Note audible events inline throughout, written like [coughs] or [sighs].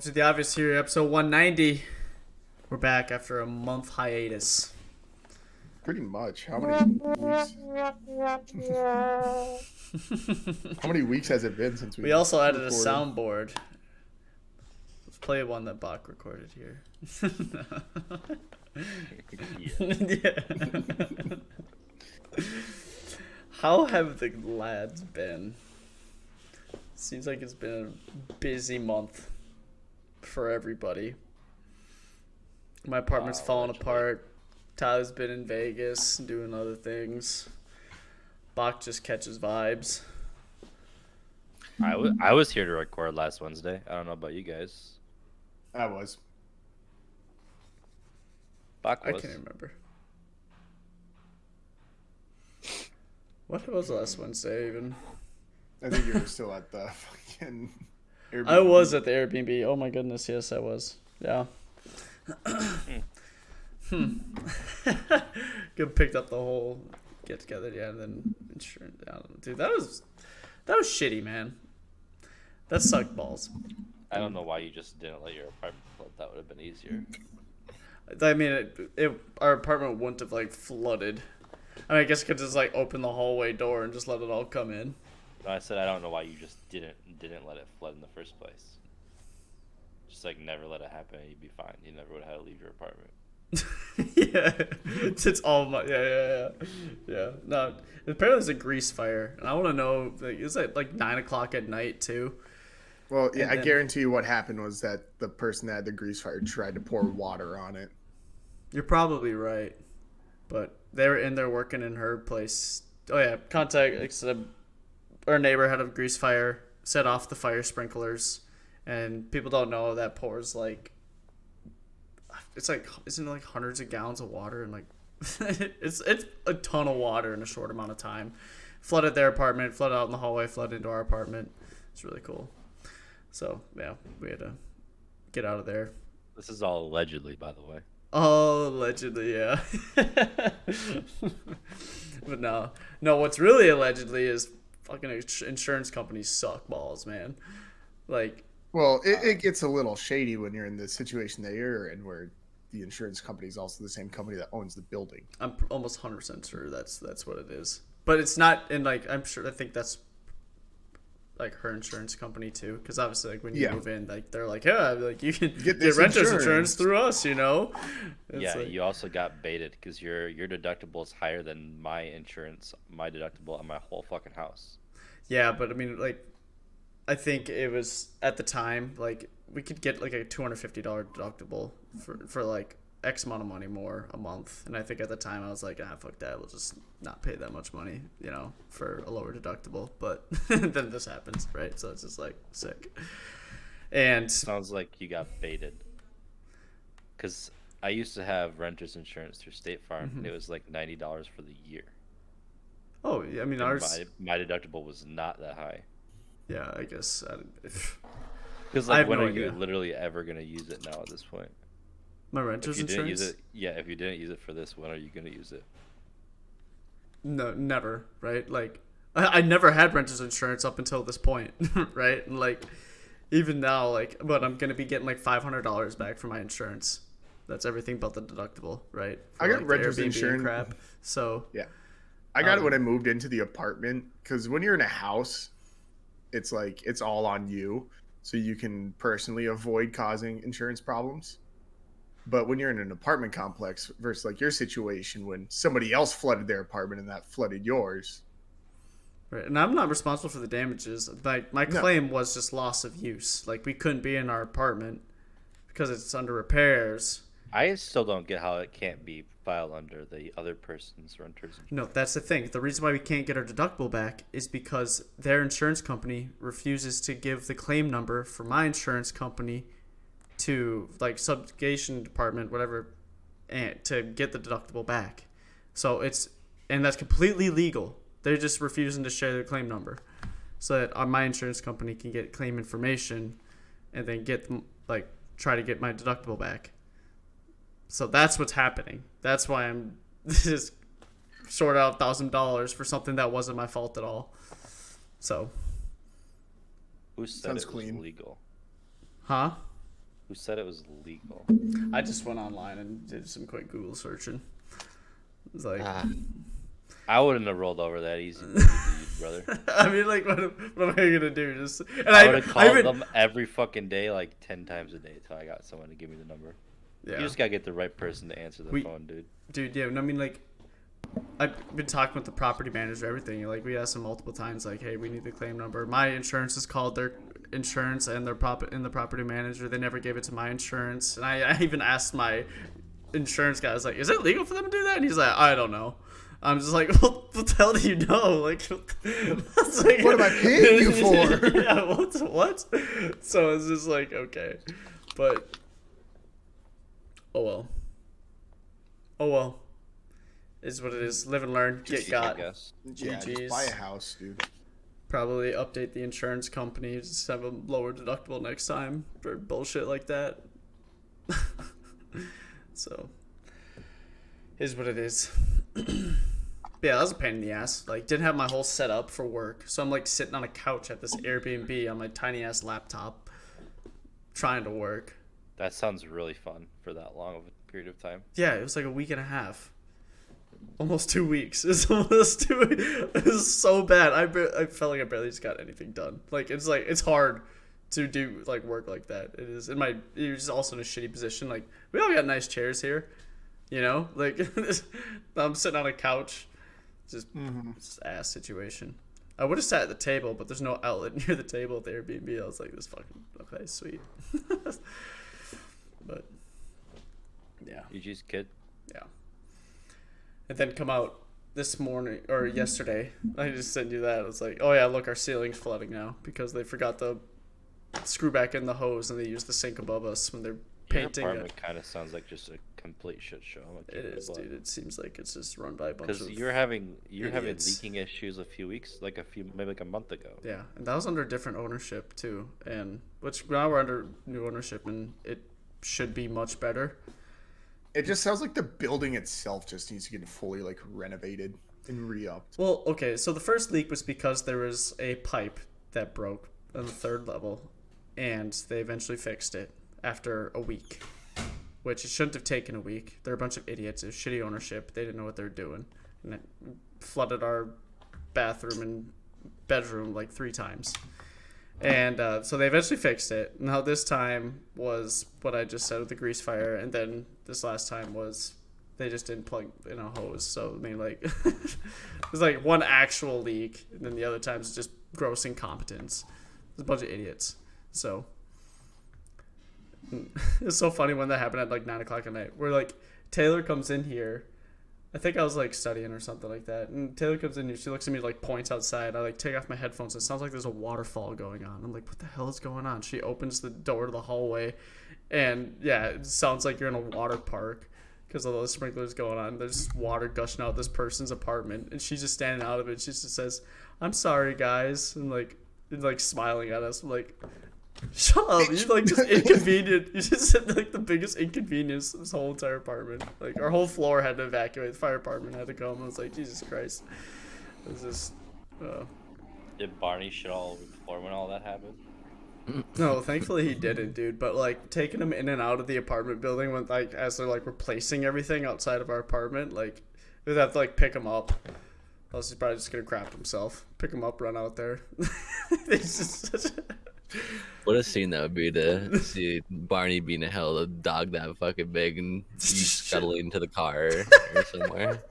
Welcome to the Obvious here, episode 190. We're back after a month hiatus. Pretty much. How many weeks? [laughs] How many weeks has it been since we? We also added a soundboard. Let's play one that Bach recorded here. yeah. [laughs] How have the lads been? Seems like it's been a busy month for everybody. My apartment's falling apart. Tyler's been in Vegas doing other things. Bach just catches vibes. I was I was here to record last Wednesday. I don't know about you guys. I was. Bach I can't remember. What was last Wednesday even? I think you were still at the [laughs] fucking. Airbnb. I was at the Airbnb. Oh my goodness, yes, I was. Yeah. hmm. [laughs] Good picked up the whole get together, yeah, and then insurance. I. Dude, that was that was shitty, man. That sucked balls. I don't know why you just didn't let your apartment flood. That would have been easier. I mean, it, it, our apartment wouldn't have like flooded. I mean, I guess I could just like open the hallway door and just let it all come in. No, I said I don't know why you just didn't didn't let it flood in the first place. Just like never let it happen, and you'd be fine. You never would have had to leave your apartment. [laughs] yeah, it's, [laughs] it's all my yeah yeah yeah yeah. No, apparently it's a grease fire, and I want to know like is it like nine o'clock at night too? Well, yeah, and I then- guarantee you what happened was that the person that had the grease fire tried to pour water on it. You're probably right, but they were in there working in her place. Oh yeah, contact. Like, said, our neighbor had a grease fire, set off the fire sprinklers, and people don't know that pours like it's like isn't it like hundreds of gallons of water and like [laughs] it's it's a ton of water in a short amount of time. Flooded their apartment, flooded out in the hallway, flooded into our apartment. It's really cool. So yeah, we had to get out of there. This is all allegedly, by the way. Oh, allegedly, yeah. [laughs] but no, no. What's really allegedly is fucking insurance companies suck balls, man. Like, Well, it, it gets a little shady when you're in the situation that you're in, where the insurance company is also the same company that owns the building. I'm almost hundred percent sure that's that's what it is. But it's not, and like I'm sure I think that's like her insurance company too, because obviously like when you Yeah. move in, like they're like, yeah, like you can [laughs] Get get, renter's insurance. insurance. through us, you know. It's yeah, like- you also got baited because your your deductible is higher than my insurance, my deductible on my whole fucking house. Yeah, but I mean, like, I think it was at the time like we could get like a two hundred fifty dollar deductible for for like X amount of money more a month, and I think at the time I was like, ah, fuck that, we'll just not pay that much money, you know, for a lower deductible. But [laughs] then this happens, right? So it's just like sick. And Sounds like you got baited. Because I used to have renter's insurance through State Farm, and it was like ninety dollars for the year. Oh, yeah, I mean And ours, my, my deductible was not that high. yeah, I guess I, if [laughs] Because I like, have when no are you literally ever gonna use it now at this point? my If renter's you didn't insurance, use it, yeah. If you didn't use it for this, when are you gonna use it? No, never, right? Like, I, I never had renter's insurance up until this point, [laughs] right? And like, even now, like, but I'm gonna be getting like five hundred dollars back for my insurance. That's everything but the deductible, right? I got like, renter's Airbnb insurance- Crap. So Yeah. I got it Um, when I moved into the apartment because when you're in a house, it's like it's all on you, so you can personally avoid causing insurance problems. But when you're in an apartment complex versus like your situation when somebody else flooded their apartment and that flooded yours, Right, and I'm not responsible for the damages. Like my No. claim was just loss of use. Like we couldn't be in our apartment because it's under repairs. I still don't get how it can't be filed under the other person's renter's. No, that's the thing. The reason why we can't get our deductible back is because their insurance company refuses to give the claim number for my insurance company to like subrogation department, whatever, and to get the deductible back. So it's and that's completely legal. They're just refusing to share their claim number, so that uh, my insurance company can get claim information, and then get like try to get my deductible back. So that's what's happening. That's why I'm [laughs] just short out thousand dollars for something that wasn't my fault at all. So, Who said Sounds it clean. was legal? huh? Who said it was legal? I just went online and did some quick Google searching. It's like, Ah, I wouldn't have rolled over that easy, [laughs] brother. I mean, like, what, what am I gonna do? Just and I I, would have I called even, them every fucking day, like ten times a day, until I got someone to give me the number. Yeah. You just gotta get the right person to answer the We- phone, dude. dude yeah i mean like i've been talking with the property manager everything like we asked him multiple times like hey we need the claim number my insurance is called their insurance and their prop and the property manager they never gave it to my insurance and i, I even asked my insurance guy I was like is it legal for them to do that and he's like i don't know I'm just like, [laughs] well, what the hell do you know? [laughs] Like, [laughs] like What am I paying you for? yeah, what? What? So it's just like, okay, but oh well. Oh well. Is what it is. Live and learn. Get I got. guess. Yeah, GGs. just buy a house, dude. Probably update the insurance company. Just have a lower deductible next time for bullshit like that. [laughs] so, is what it is. yeah, that was a pain in the ass. Like, didn't have my whole setup for work, so I'm like sitting on a couch at this Airbnb on my tiny ass laptop, trying to work. That sounds really fun for that long of a period of time. Yeah, it was like a week and a half. Almost two weeks. [laughs] It's almost two. [laughs] It was so bad. I, bar- I felt like I barely just got anything done. Like it's like it's hard to do like work like that. It is. In my you're just also in a shitty position. Like we all got nice chairs here, you know. [laughs] Like I'm sitting on a couch, just mm-hmm. just ass situation. I would have sat at the table, but there's no outlet near the table at the Airbnb. I was like, this fucking okay, sweet. But yeah. You just kid. Yeah. And then come out this morning or mm-hmm. yesterday. I just sent you that. I was like, oh yeah, look, our ceiling's flooding now because they forgot to screw back in the hose and they used the sink above us when they're painting it. apartment kind of sounds like just a complete shit show. It is, dude. It seems like it's just run by a bunch Because you're having you're having leaking issues a few weeks, like a few maybe like a month ago. Yeah, and that was under different ownership too, and which now we're under new ownership, and it should be much better. It just sounds like the building itself just needs to get fully like renovated and re-upped. Well, okay, so the first leak was because there was a pipe that broke on the third level, and they eventually fixed it after a week, which it shouldn't have taken a week. They're a bunch of idiots. It was shitty ownership. They didn't know what they were doing, and it flooded our bathroom and bedroom like three times. And uh, so they eventually fixed it. Now this time was what I just said with the grease fire, and then this last time was they just didn't plug in a hose. So I mean, like, [laughs] it was like one actual leak, and then the other times just gross incompetence. It's a bunch of idiots. So [laughs] it's so funny when that happened at like nine o'clock at night. Where like Taylor comes in here. I think I was like studying or something like that. And Taylor comes in here. She looks at me like points outside. I like take off my headphones. It sounds like there's a waterfall going on. I'm like, what the hell is going on? She opens the door to the hallway, and yeah, it sounds like you're in a water park because of those sprinklers going on. There's water gushing out this person's apartment, and she's just standing out of it. She just says, "I'm sorry, guys," and like, and, like smiling at us. I'm like, shut up! You like just [laughs] inconvenient. You just said like the biggest inconvenience in this whole entire apartment. Like our whole floor had to evacuate. The fire department had to come. I was like, Jesus Christ, it was just. Uh, Did Barney shit all over the floor when all that happened? No, thankfully he didn't, dude. But like taking him in and out of the apartment building when like as they're like replacing everything outside of our apartment, like we'd have to like pick him up. Else he's probably just gonna crap himself. Pick him up, run out there. [laughs] it's just such a... what a scene that would be to see Barney being a hell of a dog that fucking big and you [laughs] scuttling into the car or somewhere.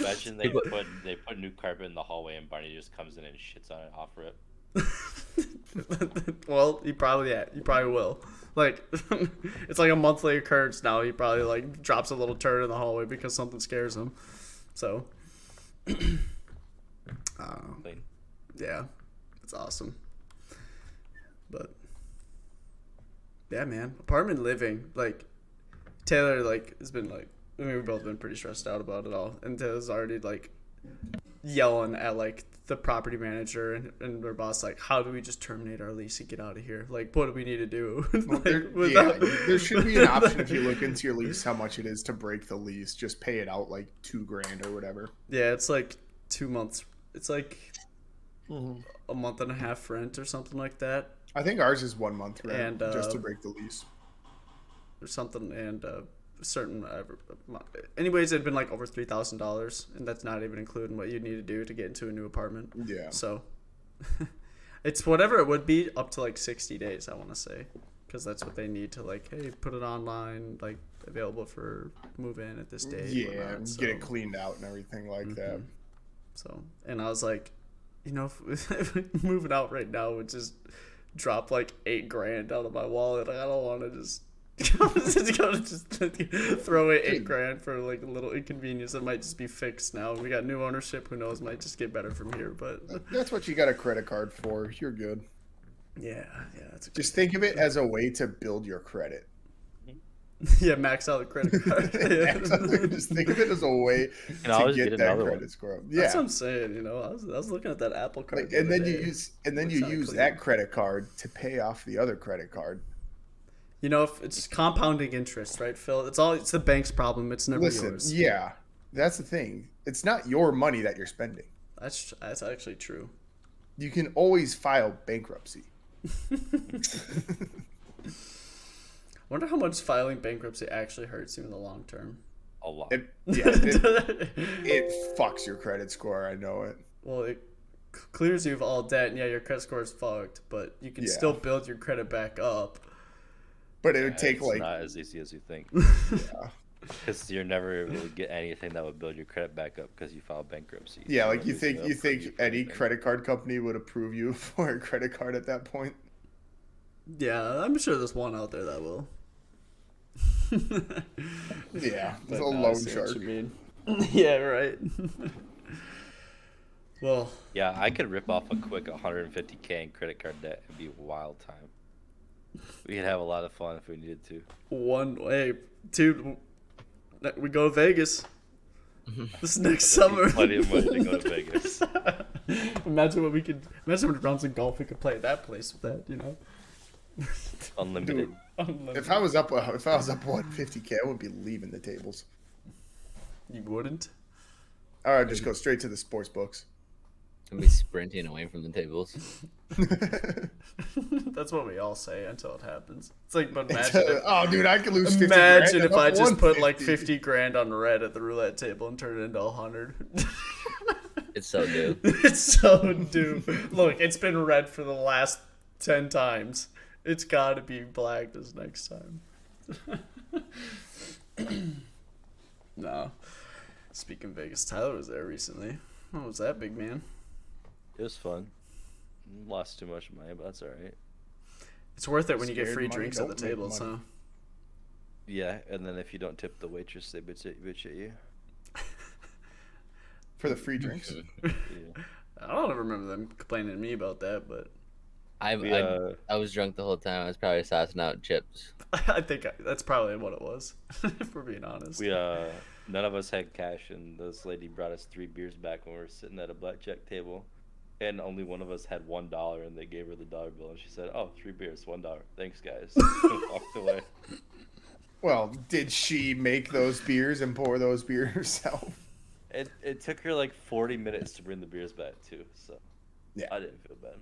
Imagine they put they put new carpet in the hallway and Barney just comes in and shits on it off rip. [laughs] well, he probably yeah, he probably will. Like, [laughs] it's like a monthly occurrence now. He probably like drops a little turd in the hallway because something scares him. So, [clears throat] um, yeah, it's awesome. But yeah, man, apartment living like Taylor like has been like I mean we've both been pretty stressed out about it all, and Taylor's already like yelling at like the property manager and, and their boss like how do we just terminate our lease and get out of here? Like what do we need to do? [laughs] Well, Like, there, yeah, there should be an [laughs] option if you look into your lease how much it is to break the lease. Just pay it out like two grand or whatever. yeah it's like two months it's like mm-hmm. a month and a half rent or something like that I think ours is one month rent And, just uh, to break the lease. or something and uh certain uh, anyways it'd been like over three thousand dollars and that's not even including what you need to do to get into a new apartment Yeah. so [laughs] it's whatever it would be up to like 60 days i want to say because that's what they need to like hey put it online like available for move in at this date Yeah, whatnot, and so- get it cleaned out and everything like that. so and i was like you know [laughs] if moving out right now would just drop like eight grand out of my wallet i don't want to just [laughs] just go to just throw away eight grand for like a little inconvenience that might just be fixed now. We got new ownership. Who knows? Might just get better from here. But That's what you got a credit card for. You're good. yeah, yeah, that's Just think of it as a way to build your credit. [laughs] yeah, [laughs] max out the credit card. Just think of it as a way can to always get, get that credit one. score up. That's what I'm saying. You know, I was, I was looking at that Apple card, like, the and other then you day. use and then you use clean. that credit card to pay off the other credit card. You know, if it's compounding interest, right, Phil? It's all it's the bank's problem. It's never Listen, yours. yeah, that's the thing. It's not your money that you're spending. That's that's actually true. You can always file bankruptcy. [laughs] wonder how much filing bankruptcy actually hurts you in the long term. A lot. It, [laughs] yeah, it, it fucks your credit score. I know it. well, it c- clears you of all debt, and yeah, your credit score is fucked, but you can Yeah. still build your credit back up. But it would take it's like not as easy as you think. [laughs] Because you're never able to get anything that would build your credit back up because you filed bankruptcy. yeah, So like you think you think any credit card company would approve you [laughs] for a credit card at that point. Yeah, I'm sure there's one out there that will. [laughs] Yeah, But it's a no, I loan shark. you mean. [laughs] yeah, right. [laughs] well, Yeah, I could rip off a quick 150k in credit card debt. It'd be a wild time. We could have a lot of fun if we needed to. one way, two. We go to Vegas. This next summer. Plenty of money to go to Vegas. imagine what we could. Imagine what rounds of golf we could play at that place with that. You know. [laughs] Unlimited. If I was up, uh, if I was up 150k, I would be leaving the tables. You wouldn't. Or I'd just go straight to the sports books. And be sprinting away from the tables. [laughs] That's what we all say until it happens. It's like, but imagine. If, oh, dude, I could lose 50 imagine grand. if I'm I up just put like 50 grand on red at the roulette table and turn it into a 100. [laughs] It's so due. it's so due. Look, it's been red for the last 10 times. It's got to be black this next time. [coughs] no. Speaking of Vegas, Tyler was there recently. What was that, big man? It was fun. Lost too much money, but that's all right. It's worth it when you get free money drinks at the don't make tables, huh? Yeah, and then if you don't tip the waitress, they bitch at, bitch at you. for the free drinks. [laughs] Yeah. I don't ever remember them complaining to me about that, but I, We, I, uh, I was drunk the whole time. I was probably sassing out chips. [laughs] I think I, that's probably what it was, [laughs] if we're being honest. We uh, none of us had cash, and this lady brought us three beers back when we were sitting at a blackjack table, and only one of us had one dollar, and they gave her the dollar bill, and she said, "Oh, three beers, one dollar. Thanks, guys." [laughs] walked away. Well, did she make those beers and pour those beers herself? It it took her like forty minutes to bring the beers back too, so Yeah. I didn't feel bad.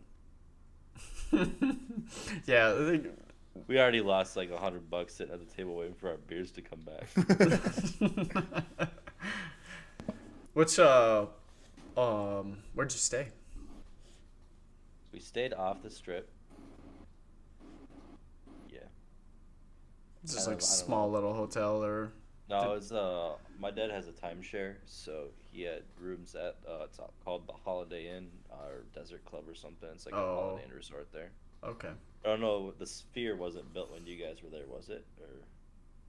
[laughs] yeah, We already lost like a hundred bucks sitting at the table waiting for our beers to come back. [laughs] Which uh, um, where'd you stay? we stayed off the strip. Yeah. Just like don't small little hotel or No, it was uh my dad has a timeshare, so he had rooms at uh it's called the Holiday Inn or Desert Club or something. It's like a Oh. Holiday Inn resort there. Okay. I don't know. The sphere wasn't built when you guys were there, was it? Or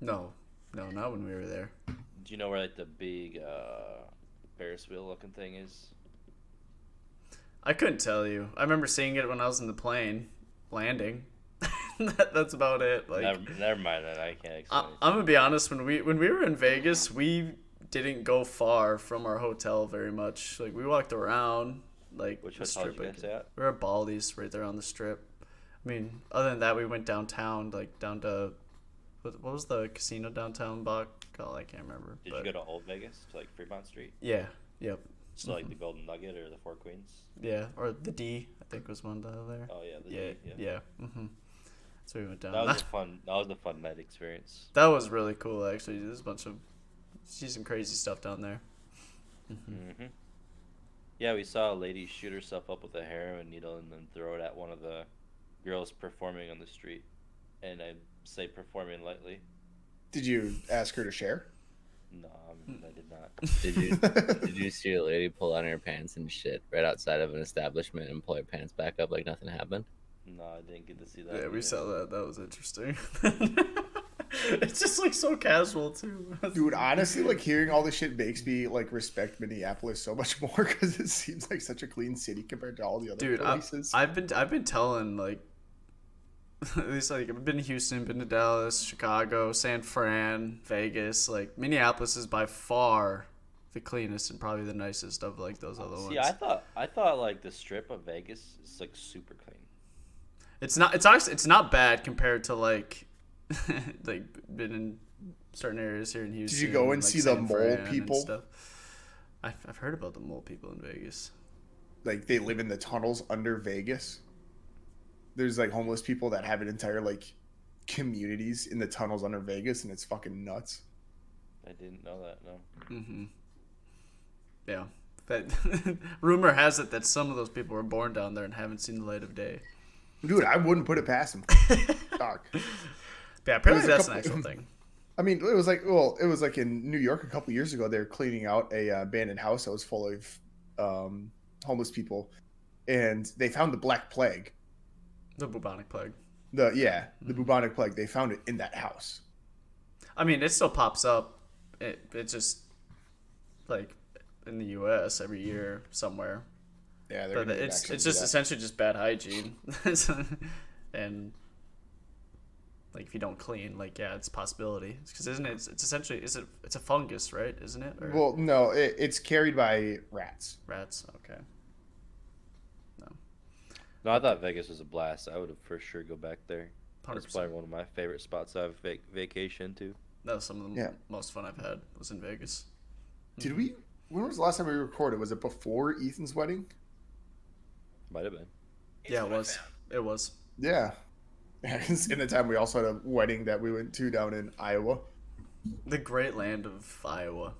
No, no, not when we were there. do you know where like the big uh, Ferris wheel looking thing is? I couldn't tell you. I remember seeing it when I was in the plane landing. [laughs] that, that's about it. Like never, never mind that. I can't explain. I, I'm gonna be honest. When we when we were in Vegas, we didn't go far from our hotel very much. Like we walked around. Like Which the hotel did strip, you guys at? We were at Bally's, right there on the strip. I mean, other than that, we went downtown, like down to what, was the casino downtown? Buck? Oh, I can't remember. Did but you go to Old Vegas, to like Fremont Street? yeah, yep, So like the Golden Nugget or the Four Queens? yeah, or the D, I think was one down there. Oh yeah, the yeah, D, yeah. yeah. Mm-hmm. So we went down. That was a [laughs] fun. That was a fun night experience. That was really cool, actually. There's a bunch of see some crazy stuff down there. hmm Yeah, we saw a lady shoot herself up with a heroin needle and then throw it at one of the girls performing on the street. And I say performing lightly. Did you ask her to share? No, I did not. [laughs] Did you did you see a lady pull on her pants and shit right outside of an establishment and pull her pants back up like nothing happened? No, I didn't get to see that. Yeah, we saw that. That was interesting. [laughs] [laughs] it's just like so casual too. [laughs] Dude, honestly, like hearing all this shit makes me like respect Minneapolis so much [laughs] more because it seems like such a clean city compared to all the other dude, I've. I've been I've been telling like at least like I've been to Houston, been to Dallas, Chicago, San Fran, Vegas. Like Minneapolis is by far the cleanest and probably the nicest of like those other ones. See, ones. I thought I thought like the strip of Vegas is like super clean. It's not. It's actually. It's not bad compared to like, [laughs] like been in certain areas here in Houston. Did you go and like see the mole Fran people? stuff. I've I've heard about the mole people in Vegas. like they live in the tunnels under Vegas. There's like homeless people that have an entire like communities in the tunnels under Vegas, and it's fucking nuts. I didn't know that. No. Mm-hmm. Yeah. But [laughs] rumor has it that some of those people were born down there and haven't seen the light of day. Dude, I wouldn't put it past them. [laughs] Dog. Yeah, apparently that's an couple- actual thing. [laughs] I mean, it was like well, it was like in New York a couple years ago. They were cleaning out a uh, abandoned house that was full of um, homeless people, and they found the Black Plague. The bubonic plague. The yeah, the bubonic plague. They found it in that house. I mean, it still pops up. It it just like in the U.S. every year somewhere. Yeah, they're But it's it's just that. essentially just bad hygiene, [laughs] and like if you don't clean, like yeah, it's a possibility. Because isn't it? It's, it's essentially is it? It's a fungus, right? Isn't it? Or Well, no, it, it's carried by rats. rats. Okay. No, No, I thought Vegas was a blast. I would have for sure go back there. Hundred It's probably one of my favorite spots I've vac- vacation to. That was some of the Yeah. most fun I've had was in Vegas. Did mm-hmm. we? When was the last time we recorded? Was it before Ethan's wedding? Might have been. yeah, it was. It was. Yeah. [laughs] in the time we also had a wedding that we went to down in Iowa. The great land of Iowa.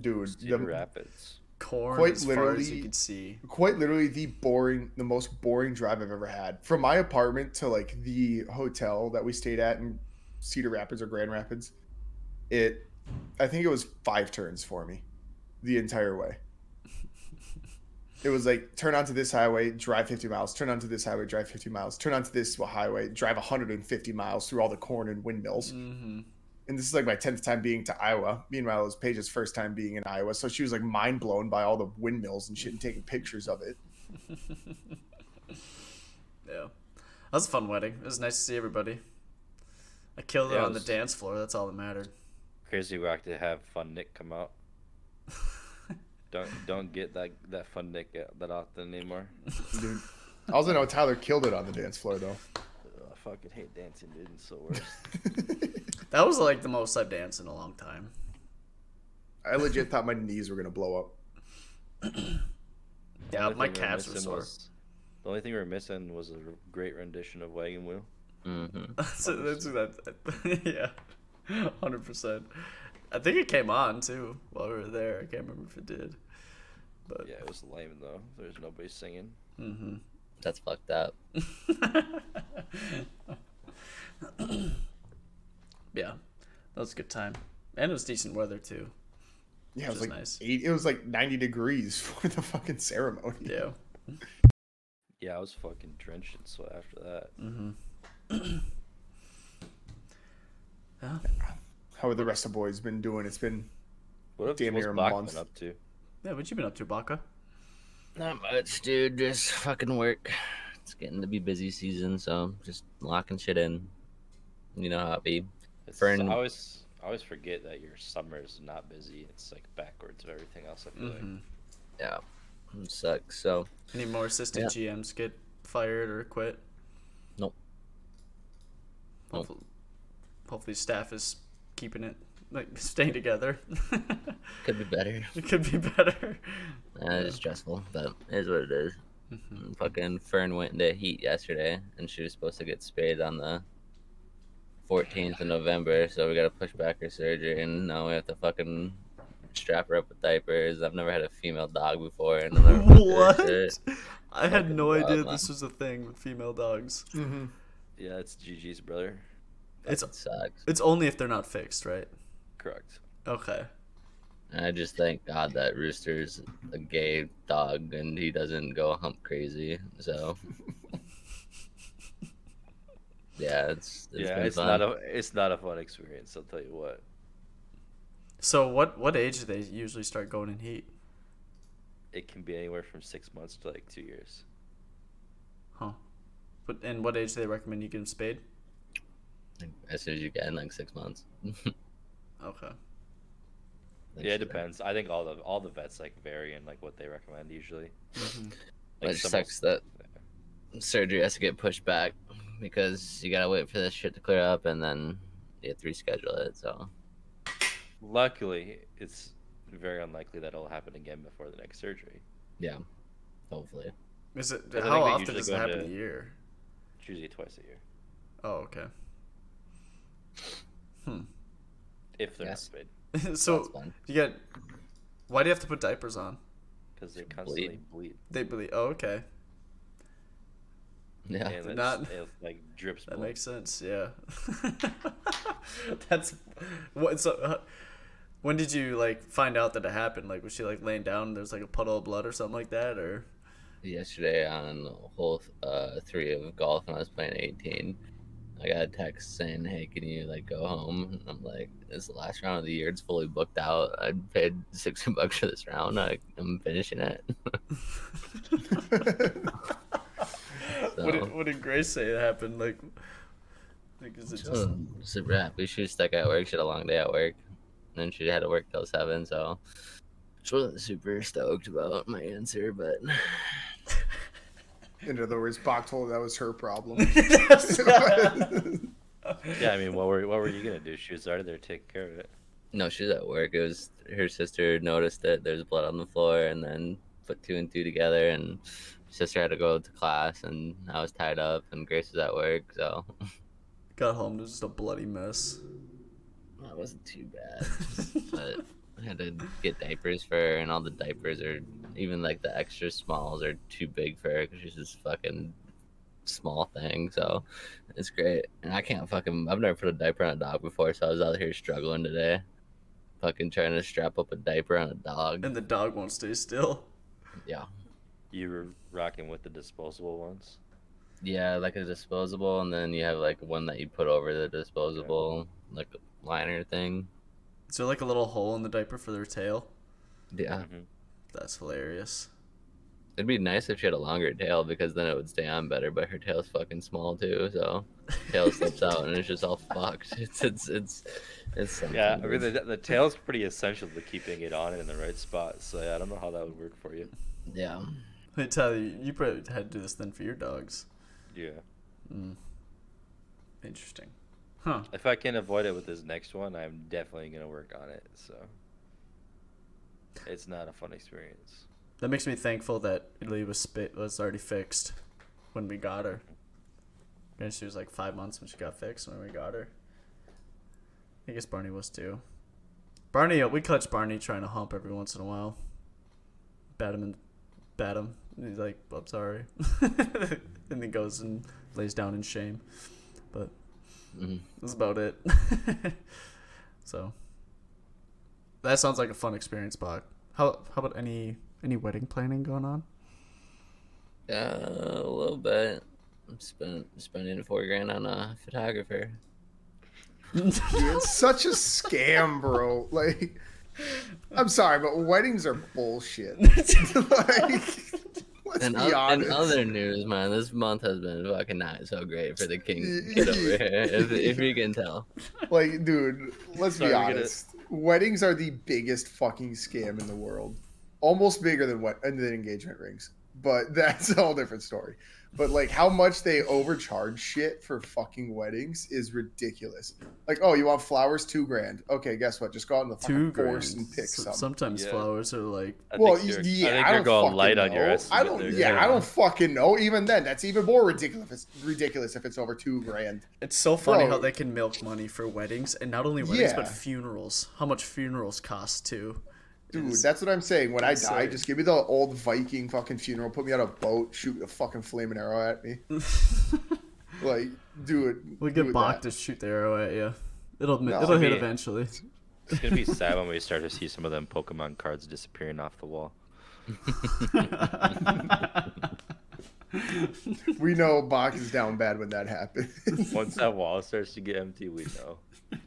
Dude, Cedar the, Rapids. Corn Quite as far as literally- you could see. quite literally the boring, the most boring drive I've ever had. From my apartment to like the hotel that we stayed at in Cedar Rapids or Grand Rapids, it, I think it was five turns for me, the entire way. It was like turn onto this highway, drive 50 miles. Turn onto this highway, drive 50 miles. Turn onto this highway, drive 150 miles through all the corn and windmills. Mm-hmm. And this is like my 10th time being to Iowa. Meanwhile, it was Paige's first time being in Iowa. So she was like mind blown by all the windmills and shit and taking pictures of it. [laughs] Yeah. That was a fun wedding. It was nice to see everybody. I killed it Yeah, it on the was- dance floor. That's all that mattered. Crazy we to have Fun Nick come out. [laughs] don't don't get that that Fun Nick uh, that often anymore. Dude. I also know Tyler killed it on the dance floor though. Ugh, I fucking hate dancing, dude. It's so worse. [laughs] That was like the most I've danced in a long time. I legit thought my knees were gonna blow up. [clears throat] Yeah, only my thing we calves were sore. was- the only thing we were missing was a great rendition of Wagon Wheel. Mm-hmm. [laughs] so that's that. [laughs] yeah, hundred percent. I think it came on too while we were there. I can't remember if it did, but Yeah, it was lame though. There's nobody singing. hmm That's fucked up. [laughs] yeah, that was a good time, and it was decent weather too. Yeah, it was like nice. eight, it was like ninety degrees [laughs] for the fucking ceremony. Yeah, Yeah, I was fucking drenched in sweat after that. Mm-hmm. yeah. How have the rest of the boys been doing? It's been What have Damn near a Bach month. been up to? Yeah, what you been up to, Baka? Not much, dude. Just fucking work. It's getting to be busy season, so just locking shit in. You know how it be. It's, Fern- I always I always forget that your summer is not busy. It's like backwards of everything else. I feel Mm-hmm. Yeah, it sucks. So Any more assistant GMs get fired or quit? Nope. Nope. Hopefully, hopefully staff is keeping it like staying together. [laughs] could be better. [laughs] it could be better. Uh, it's stressful, but it is what it is. Fucking Fern went into heat yesterday, and she was supposed to get spayed on the 14th of November, so we got to push back her surgery, and now we have to fucking strap her up with diapers. I've never had a female dog before, and I've never fucked her what? shit. I had no wild, idea man. this was a thing with female dogs. like. Yeah, it's GG's brother. It's It sucks. it's only if they're not fixed, right? Correct. Okay. And I just thank God that Rooster's a gay dog, and he doesn't go hump crazy. So. [laughs] Yeah, it's, it's yeah, been it's fun. not a it's not a fun experience. I'll tell you what. So what what age do they usually start going in heat? It can be anywhere from six months to like two years. Huh. But and what age do they recommend you get them spayed? as soon as you get in like six months. [laughs] Okay. yeah, it depends. I think all the all the vets like vary in like what they recommend usually. Mm-hmm. But it some sucks that surgery has to get pushed back because you gotta wait for this shit to clear up and then you have to reschedule it. So Luckily, it's very unlikely that it'll happen again before the next surgery. yeah, hopefully. Is it 'Cause I how often does it happen into- a year? It's usually twice a year Oh, okay. Hmm. If they're Yes. not spayed [laughs] so That's fun. you get why do you have to put diapers on? because they constantly bleed, They bleed. Oh, okay. Yeah, and it's, Not- it like drips. That blood. makes sense. Yeah. [laughs] That's what. So, uh, when did you like find out that it happened? Like, was she like laying down? And there's like a puddle of blood or something like that, or yesterday on hole uh, three of golf and I was playing 18. I got a text saying, "Hey, can you like go home?" And I'm like, "It's the last round of the year. It's fully booked out. I paid [laughs] sixty bucks for this round. I, I'm finishing it." [laughs] what, did, what did Grace say it happened? Like, like is it just I'm super happy. She was stuck at work. She had a long day at work, and then she had to work till seven. So she wasn't super stoked about my answer, but In other words, Bach told her that was her problem. [laughs] [laughs] Yeah, I mean, what were what were you gonna do? She was already there taking care of it. No, she was at work. It was her sister noticed that there's blood on the floor and then put two and two together and sister had to go to class and I was tied up and Grace was at work, so [laughs] got home? It was just a bloody mess. that wasn't too bad. but I had to get diapers for her and all the diapers are even like the extra smalls are too big for her because she's this fucking small thing. So it's great. And I can't fucking I've never put a diaper on a dog before, so I was out here struggling today. Fucking trying to strap up a diaper on a dog. And the dog won't stay still. Yeah. You were rocking with the disposable ones. Yeah, like a disposable, and then you have like one that you put over the disposable, like a liner thing. Is there like a little hole in the diaper for their tail? Yeah, Mhm. That's hilarious. it'd be nice if she had a longer tail because then it would stay on better. But her tail's fucking small too, so [laughs] tail slips out and it's just all fucked. [laughs] It's it's it's it's something. Yeah, I mean the, the tail's pretty essential to keeping it on in the right spot. So yeah, I don't know how that would work for you. yeah. I tell you, you probably had to do this then for your dogs. Yeah. Hmm. Interesting. Huh. If I can avoid it with this next one, I'm definitely gonna work on it. So it's not a fun experience. That makes me thankful that Italy was spit was already fixed when we got her. And she was like five months when she got fixed when we got her. I guess Barney was too. Barney, we catch Barney trying to hump every once in a while. Bat him and bat him. And he's like, "I'm sorry," [laughs] and he goes and lays down in shame. But Mhm. that's about it. [laughs] so that sounds like a fun experience, Bach. How how about any any wedding planning going on? Yeah, a little bit. I'm spend, spending four grand on a photographer. Dude, it's [laughs] such a scam, bro. Like, I'm sorry, but weddings are bullshit. [laughs] like, let's And be o- in other news, man, this month has been fucking not so great for the king [laughs] kid over here. If, if you can tell. Like, dude, let's Sorry, be we get it. honest. Weddings are the biggest fucking scam in the world. Almost bigger than what than engagement rings. But [laughs] that's a whole different story. But like how much they overcharge shit for fucking weddings is ridiculous. Like, oh, you want flowers? Two grand. Okay, guess what? Just go out in the Two fucking grand. forest and pick S- some. Sometimes Yeah. flowers are like I well, think you're, yeah, I think I you're don't going fucking light on your know. estimate. I don't. there. Yeah, I don't fucking know. Even then, that's even more ridiculous. If it's ridiculous if it's over two grand. It's so funny Bro. how they can milk money for weddings, and not only weddings but funerals. How much funerals cost too? Dude, is that's what I'm saying. When I die, insane. just give me the old Viking fucking funeral. Put me on a boat, shoot a fucking flaming arrow at me. [laughs] like, do it. We get it Bach to shoot the arrow at you. It'll No, it'll hit mean- eventually. It's [laughs] gonna be sad when we start to see some of them Pokemon cards disappearing off the wall. [laughs] We know Bach is down bad when that happens. Once that wall starts to get empty, we know. Yeah,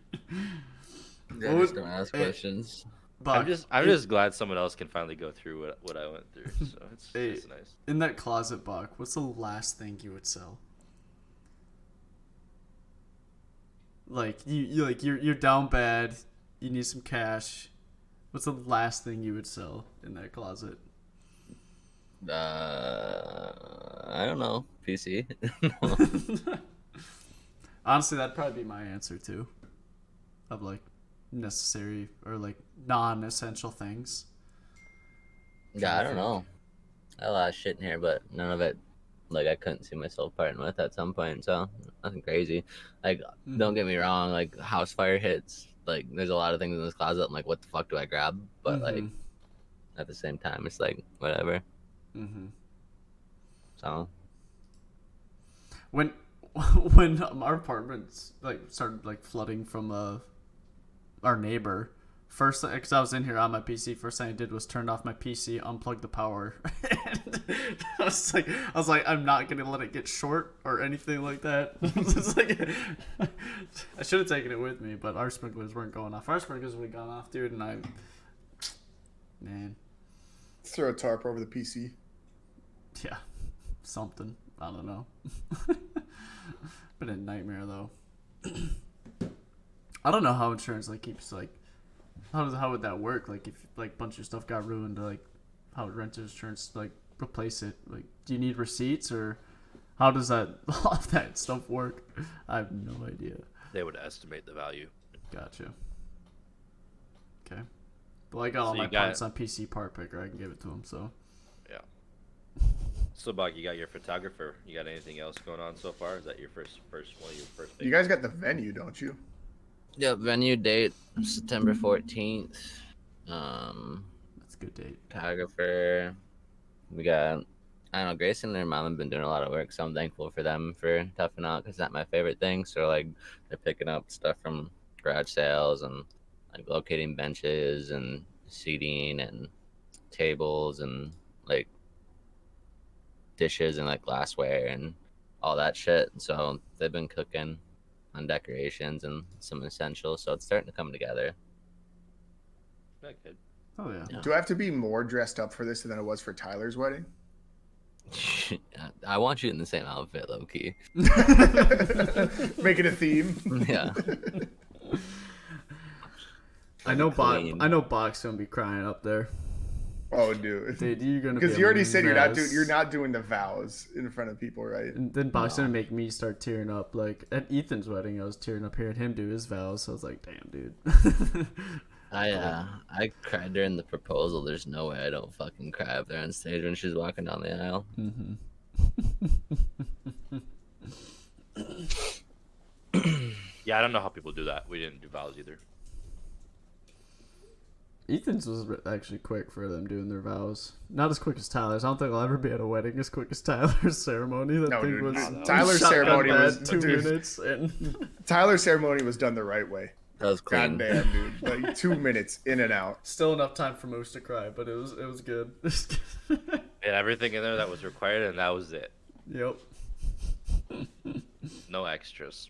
What just would- don't ask questions. Bach, I'm just I'm in- just glad someone else can finally go through what, what I went through. So [laughs] it's Hey. just nice. in that closet, Bach. What's the last thing you would sell? Like you, you like you're you're down bad. You need some cash. What's the last thing you would sell in that closet? Uh, I don't know. PC. [laughs] Honestly, that'd probably be my answer too. Of like necessary or like non-essential things. yeah, I don't know. I a lot of shit in here, but none of it, like, I couldn't see myself parting with at some point. So nothing crazy. Like, don't get me wrong. Like, house fire hits. Like, there's a lot of things in this closet. I'm like, what the fuck do I grab? But like, Mhm. at the same time, it's like whatever. Mm-hmm. So when [laughs] when um, our apartments like started like flooding from uh our neighbor. First because i was in here on my pc first thing i did was turn off my pc unplug the power. [laughs] And i was like i was like i'm not gonna let it get short or anything like that. [laughs] Like, i should have taken it with me but our sprinklers weren't going off. Our sprinklers would have gone off dude and i man. Throw a tarp over the PC. yeah something. I don't know. [laughs] Been a nightmare though [clears throat] i don't know how insurance like keeps like how does how would that work like if like a bunch of stuff got ruined like how would renter's insurance like replace it like do you need receipts or how does that [laughs] all that stuff work i have no idea They would estimate the value. gotcha okay well i got all my you got- parts on pc part picker i can give it to him so Yeah. So, Buck, you got your photographer. You got anything else going on so far? Is that your first first one? Your first. You guys got the venue, don't you? Yep, venue date September fourteenth. Um, that's a good date photographer. We got. I don't know. Grayson and her mom have been doing a lot of work, so I'm thankful for them for toughing out because that's my favorite thing. So like, they're picking up stuff from garage sales and like locating benches and seating and tables and like dishes and like glassware and all that shit. So they've been cooking on decorations and some essentials. So it's starting to come together. Yeah, good. oh yeah Yeah. Do I have to be more dressed up for this than I was for Tyler's wedding? [laughs] I want you in the same outfit, low key. [laughs] Make it a theme. [laughs] Yeah. I know Box. I know Box gonna be crying up there. Oh, [laughs] dude. Dude, you're gonna Because be you a already said you're not doing you're not doing the vows in front of people, right? And then Box gonna make me start tearing up. Like at Ethan's wedding, I was tearing up hearing him do his vows. So I was like, damn, dude. [laughs] I uh I cried during the proposal. There's no way I don't fucking cry up there on stage when she's walking down the aisle. [coughs] Yeah, I don't know how people do that. We didn't do vows either. Ethan's was actually quick for them doing their vows. Not as quick as Tyler's. I don't think I'll ever be at a wedding as quick as Tyler's [laughs] ceremony. That No, thing dude, was no, Tyler's shotgun ceremony was- two dude. minutes and [laughs] Tyler's ceremony was done the right way. That was clean. God damn, dude. Like [laughs] two minutes in and out. still enough time for Moose to cry, but it was it was good. and everything in there that was required, and that was it. Yep. No extras.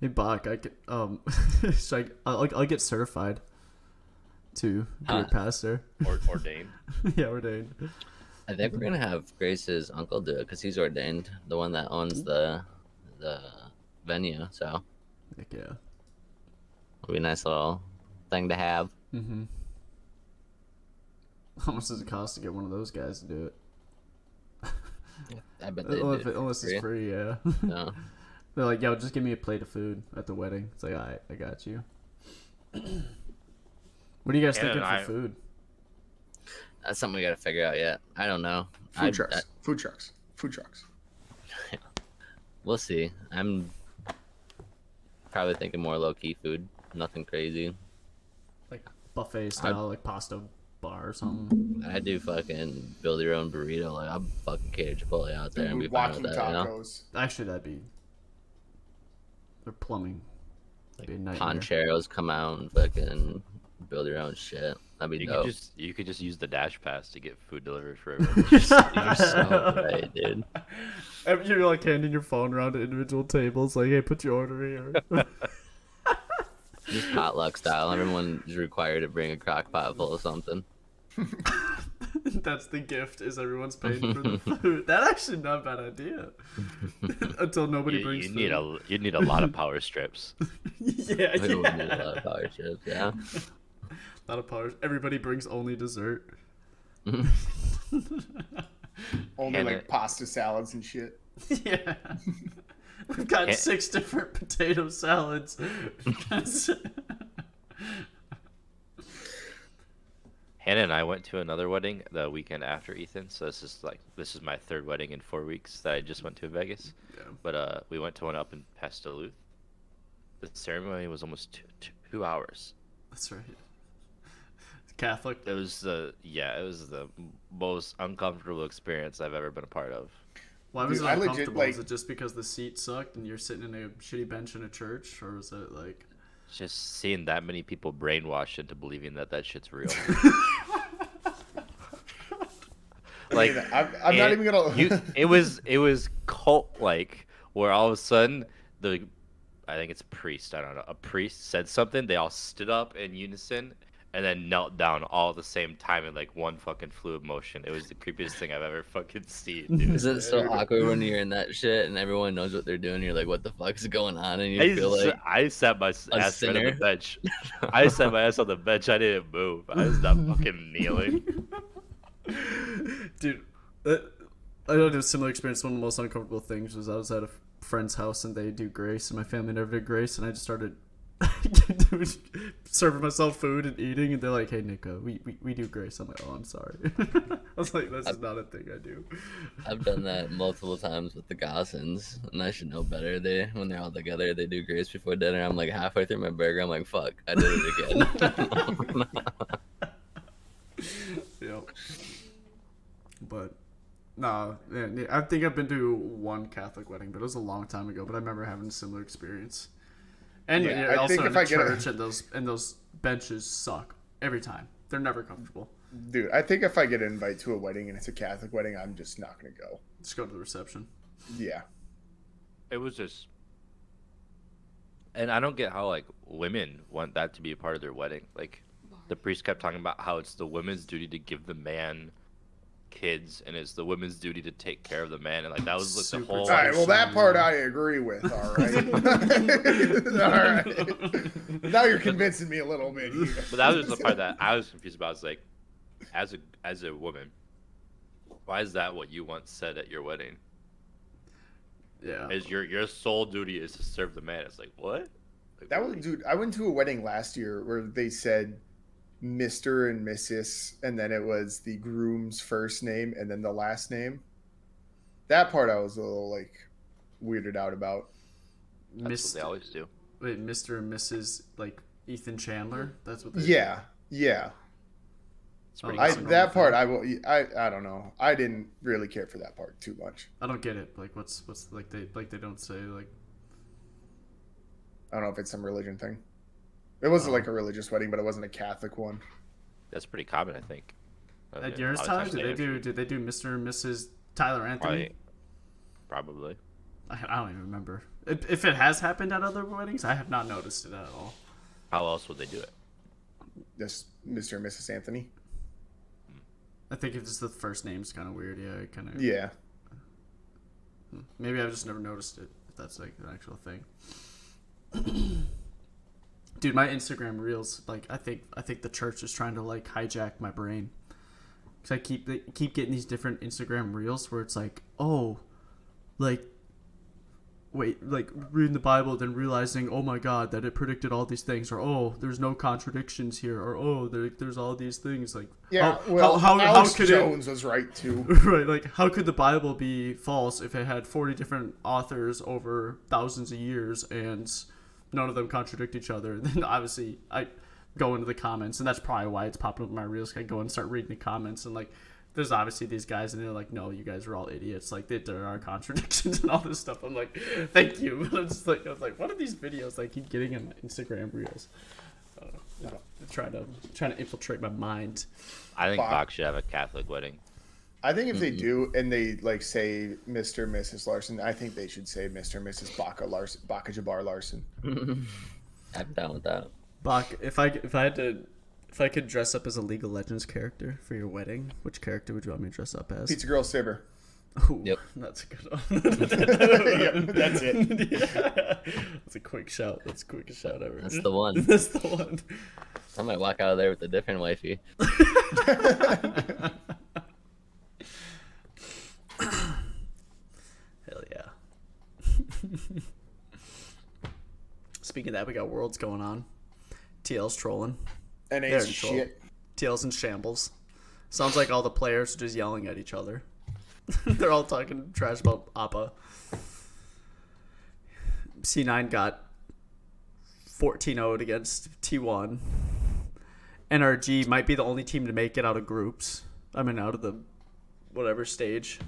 Hey Bach, I get um, should I, I'll, I'll get certified to be Huh. a pastor. Or [laughs] ordained. yeah, ordained. I think we're gonna have Grace's uncle do it because he's ordained, the one that owns the the venue. So Heck yeah. it'll be a nice little thing to have. Mm-hmm. How much does it cost to get one of those guys to do it? I bet [laughs] they Unless, do. it for unless it's free, yeah. No. [laughs] They're like, yo, just give me a plate of food at the wedding. It's like, alright, I got you. [clears throat] what are you guys Hannah thinking for I- food? That's something we gotta figure out yet. I don't know. Food I- trucks. I- food trucks. Food trucks. [laughs] we'll see. I'm probably thinking more low key food. Nothing crazy. Like buffet style, like pasta bar or something. I do fucking build your own burrito. Like I'm fucking cater Chipotle out there and be Dude, fine with that. You know? tacos. Actually, that'd be. They're plumbing. That'd be a nightmare. Pancheros come out and fucking build your own shit. That'd be You dope. could just you could just use the dash pass to get food delivered for everyone. [laughs] [laughs] You're so right, dude. [laughs] And You're like handing your phone around to individual tables, like, hey, put your order here. Just potluck style. Everyone is required to bring a crock pot full of something. That's the gift, is everyone's paying for the food. That actually not a bad idea. Until nobody you, brings you food. need a you need a lot of power strips. yeah, We would need a lot of power chips, yeah. Not a power. Everybody brings only dessert. [laughs] Only And like it- pasta salads and shit. [laughs] yeah. We've got six different potato salads. [laughs] Hannah and I went to another wedding the weekend after Ethan, so this is like this is my third wedding in four weeks that I just went to in Vegas. Yeah. But uh, we went to one up in past Duluth. The ceremony was almost two, two hours. That's right. Catholic. It was the yeah, it was the most uncomfortable experience I've ever been a part of. Why was Dude, it I legit, uncomfortable? like- Is it just because the seat sucked and you're sitting in a shitty bench in a church, or was it like? Just seeing that many people brainwashed into believing that that shit's real. [laughs] like I'm, I'm not even gonna. you, [laughs] it was it was cult like where all of a sudden the I think it's a priest I don't know a priest said something they all stood up in unison and then knelt down all at the same time in like one fucking fluid motion. It was the creepiest thing I've ever fucking seen. Dude. Is it so awkward when you're in that shit and everyone knows what they're doing? You're like, what the fuck is going on? And you I, feel like, I sat my ass right on the bench. [laughs] I sat my ass on the bench. I didn't move. I was not fucking kneeling. [laughs] Dude, uh, I had a similar experience. One of the most uncomfortable things was I was at a friend's house and they do grace, and my family never did grace, and I just started doing- [laughs] serving myself food and eating, and they're like, "Hey, Nico, we, we, we do grace." I'm like, "Oh, I'm sorry." [laughs] I was like, "This is not a thing I do." I've done that multiple times with the Gossens, and I should know better. They when they're all together, they do grace before dinner. I'm like halfway through my burger, I'm like, fuck, I did it again. [laughs] Yep. But no, yeah, I think I've been to one Catholic wedding, but it was a long time ago. But I remember having a similar experience. And Yeah, yeah, I also think in if the I get a- church, and those and those benches suck every time. They're never comfortable. Dude, I think if I get an invite to a wedding and it's a Catholic wedding, I'm just not gonna go. Just go to the reception. Yeah. It was just, and I don't get how like women want that to be a part of their wedding. Like, the priest kept talking about how it's the woman's duty to give the man kids, and it's the women's duty to take care of the man, and like that was like Super the whole. All right. Well, that part I agree with. All [laughs] right. [laughs] all right. Now you're convincing me a little bit. Here. [laughs] But that was the part that I was confused about. It's like, as a as a woman, why is that what you once said at your wedding? Yeah. Is your your sole duty is to serve the man? It's like what? Like, That was, dude. I went to a wedding last year where they said Mr. and Mrs. and then it was the groom's first name and then the last name. That part I was a little like weirded out about. That's what they Mr. always do. Wait, Mr. and Mrs. like Ethan Chandler. That's what. They Yeah, yeah. It's pretty Oh, I that's a common. that part. I will. I I don't know. I didn't really care for that part too much. I don't get it. Like, what's what's like they like they don't say like. I don't know if it's some religion thing. It wasn't Oh. like a religious wedding, but it wasn't a Catholic one. That's pretty common, I think. At Okay, yours, a Tyler, did they have do? Did they do Mr. and Mrs. Tyler Anthony? Probably. Probably. I, I don't even remember. If, if it has happened at other weddings, I have not noticed it at all. How else would they do it? Just Mr. and Mrs. Anthony. I think it's just the first name's kind of weird. Yeah, kind of. Yeah. Hmm, maybe I've just never noticed it. If that's like an actual thing. Dude, my Instagram reels, like I think I think the church is trying to like hijack my brain. Cause I keep they keep getting these different Instagram reels where it's like, oh, like, wait, like reading the Bible, then realizing, oh my God, that it predicted all these things, or oh, there's no contradictions here, or oh, there, there's all these things. Like, Yeah. how, well, how, how, how Alex could it? Jones was right too. [laughs] right like how could the bible be false if it had 40 different authors over thousands of years and none of them contradict each other [laughs] then obviously i go into the comments and that's probably why it's popping up in my reels i go and start reading the comments and like there's obviously these guys and they're like no you guys are all idiots. Like they, there are [laughs] contradictions and all this stuff. I'm like thank you. But [laughs] i'm just like i was like what are these videos? I keep getting in instagram reels. Uh, you know, trying to trying to infiltrate my mind. I think Bach. Bach should have a Catholic wedding. I think if they mm-hmm. do and they like say Mr. and Mrs. Larson, I think they should say Mr. and Mrs. Baca Larson, Baca Jabbar Larson. [laughs] I'm down with that. Bach, if I if I had to if I could dress up as a League of Legends character for your wedding, which character would you want me to dress up as? Pizza Girl Sivir. Ooh, Yep. that's a good [laughs] one. [laughs] Yep, that's it. Yeah. That's a quick shout. That's the quickest shout ever. That's the one. That's the one. I might walk out of there with a different wifey. Hell yeah. [laughs] Speaking of that, we got worlds going on. TL's trolling. And They're it's troll. shit. TL's in shambles. Sounds like all the players are just yelling at each other. [laughs] They're all talking trash about APA. C9 got 14 0 against T1. NRG might be the only team to make it out of groups. I mean, out of the whatever stage.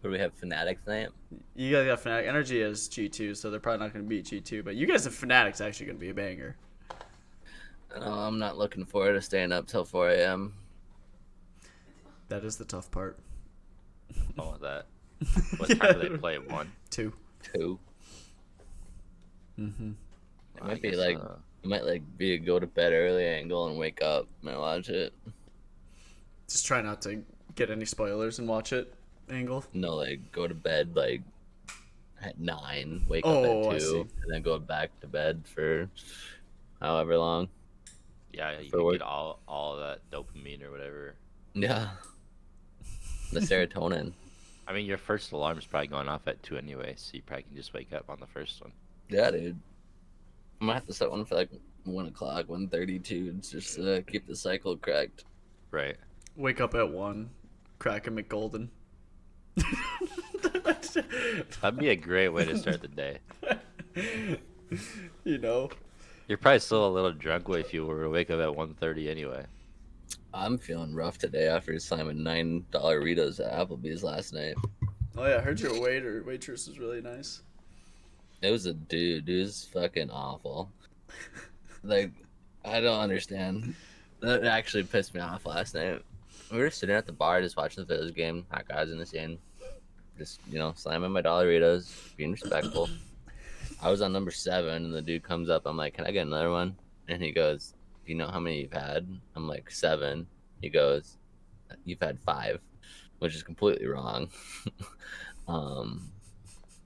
What do we have? Fnatic's tonight? You guys got Fnatic. NRG is G2, so they're probably not going to beat G2. But you guys have Fnatic's actually going to be a banger. No, I'm not looking forward to staying up till 4 a.m. That is the tough part. Oh, that. [laughs] What time do they play? One. Two. Two. Mm-hmm. It I might be guess, like uh, it might like be a go to bed early angle and wake up and watch it. Just try not to get any spoilers and watch it. Angle. No, like go to bed like at nine, wake Oh, up at oh, two, and then go back to bed for however long. Yeah, you For can get all all that dopamine or whatever. Yeah. The serotonin. I mean, your first alarm is probably going off at two anyway, so you probably can just wake up on the first one. Yeah, dude. I might have to set one for like one o'clock, one thirty-two, just to keep the cycle correct. Right. Wake up at one. Crack a Mich Golden. [laughs] That'd be a great way to start the day. you know. You're probably still a little drunk if you were to wake up at 1.30 anyway. I'm feeling rough today after slamming nine dollar Ritos at Applebee's last night. Oh yeah, I heard your waiter waitress was really nice. It was a dude. It was fucking awful. Like, I don't understand. That actually pissed me off last night. We were sitting at the bar just watching the Phillies game. Hot guys in the scene. Just, you know, slamming my Dollaritos, being respectful. I was on number seven, and the dude comes up. I'm like, can I get another one? And he goes, do you know how many you've had? I'm like, seven. He goes, you've had five, which is completely wrong. [laughs] um,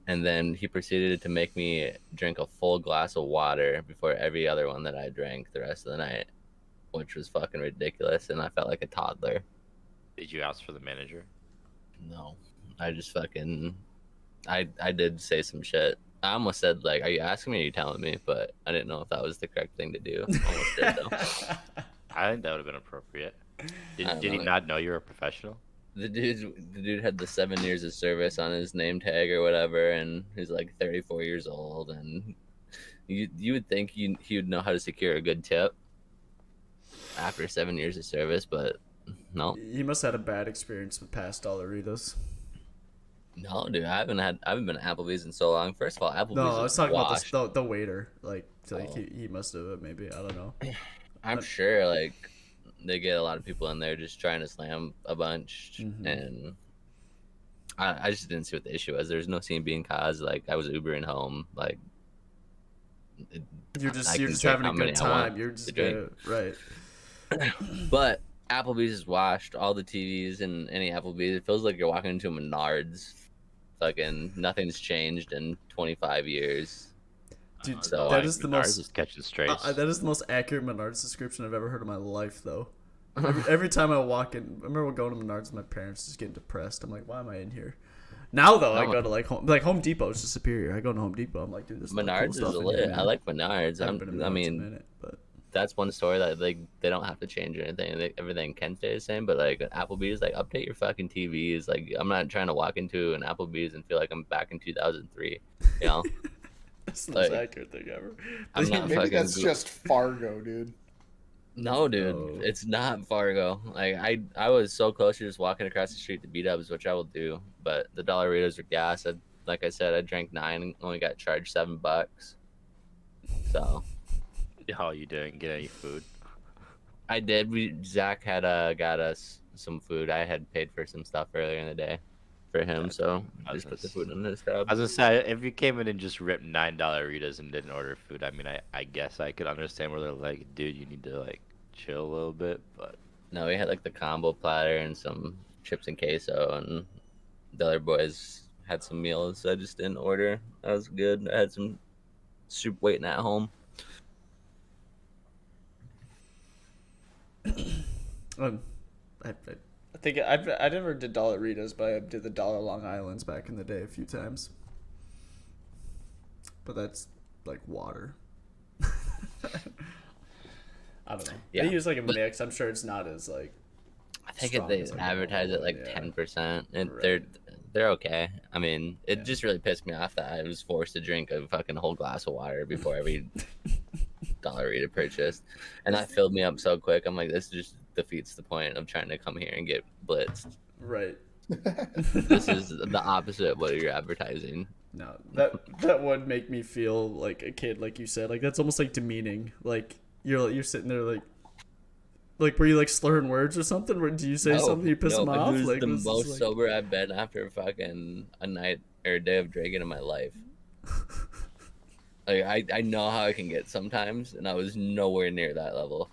and then he proceeded to make me drink a full glass of water before every other one that I drank the rest of the night, which was fucking ridiculous. And I felt like a toddler. Did you ask for the manager? No, I just fucking, I I did say some shit. I almost said like, "Are you asking me? Or are you telling me?" But I didn't know if that was the correct thing to do. [laughs] Almost did though. I think that would have been appropriate. Did, did he not know you were a professional? The dude, the dude had the seven years of service on his name tag or whatever, and he's like 34 years old. And you you would think you he would know how to secure a good tip after seven years of service, but no, He must have had a bad experience with past Dollaritos. no, dude, I haven't had I haven't been to Applebee's in so long. First of all, Applebee's No, I was talking about washed. the, the, the waiter. Like, so like Oh. he, he must have maybe I don't know. [sighs] I'm sure like they get a lot of people in there just trying to slam a bunch, Mhm. and I, I just didn't see what the issue was. There's no scene being caused. Like I was Ubering home, like it- You're just I you're just having a good time. You're just gonna, right. [coughs] But Applebee's is washed. All the TVs in any Applebee's. It feels like you're walking into a Menards. Fucking nothing's changed in 25 years. Dude, So that I- is the Menards most is catching strays. Uh, that is the most accurate Menards description I've ever heard in my life, though. Every, every time I walk in, I remember going to Menards with my parents, just getting depressed. I'm like, why am I in here? Now though, I go to like home, like Home Depot is just superior. I go to Home Depot. I'm like, dude, this is Menards is lit. I like Menards. I I'm, been to I Menards a mean, minute, but that's one store that like they don't have to change anything. They, everything can stay the same. But like Applebee's, like update your fucking TVs. Like I'm not trying to walk into an Applebee's and feel like I'm back in 2003. You know, [laughs] that's the most accurate thing ever. I'm not Maybe fucking. that's gl- just Fargo, dude. No, dude, No. it's not Fargo. Like I, I was so close to just walking across the street to B-Dubs, which I will do. But the Dollaritos are gas. I, like I said, I drank nine, and only got charged seven bucks. So How you doing? Get any food? I did. We Zach had uh got us some food. I had paid for some stuff earlier in the day for him, so I just put the food in his tab. I was gonna say if you came in and just ripped nine dollar Ritas and didn't order food, I mean, I, I guess I could understand where they're like, dude, you need to like chill a little bit. But No, we had like the combo platter and some chips and queso, and the other boys had some meals. So I just didn't order. That was good. I had some soup waiting at home. Um, I, I, I think I I never did Dollar Ritas, but I did the Dollar Long Island's back in the day a few times. But that's like water. [laughs] I don't know. Yeah, they use like a but- mix. I'm sure it's not as like. I think strong if they as, like, advertise it normal, like yeah. ten percent, and Right. they're they're okay. I mean, it Yeah. just really pissed me off that I was forced to drink a fucking whole glass of water before every [laughs] Dollarita purchase, and that filled me up so quick. I'm like, this just defeats the point of trying to come here and get blitzed. Right. This is [laughs] the opposite of what you're advertising. No, that that would make me feel like a kid, like you said. Like that's almost like demeaning. Like you're you're sitting there like. Like were you like slurring words or something? Or do you say No, something you piss no, them it off? was like the was most like- sober I've been after fucking a night or a day of drinking in my life. [laughs] like I, I know how I can get sometimes, and I was nowhere near that level.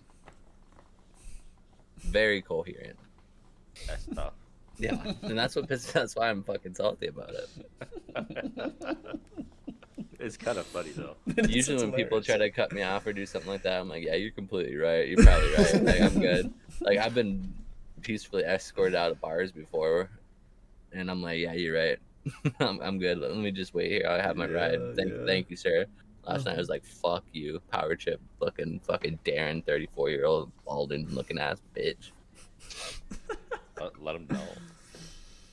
Very coherent. that's tough. [laughs] Yeah, and that's what pisses. That's why I'm fucking salty about it. [laughs] It's kind of funny though. [laughs] Usually, It's when people try to cut me off or do something like that, I'm like, "Yeah, you're completely right. You're probably right. Like, I'm good." Like, I've been peacefully escorted out of bars before, and I'm like, "Yeah, you're right. [laughs] I'm, I'm good. Let me just wait here. I have my Yeah, ride. Thank, yeah. thank you, sir." Last night I uh-huh. was like, "Fuck you, power chip, looking fucking Darren, 34 year old balding looking ass bitch, [laughs] Let, let them know.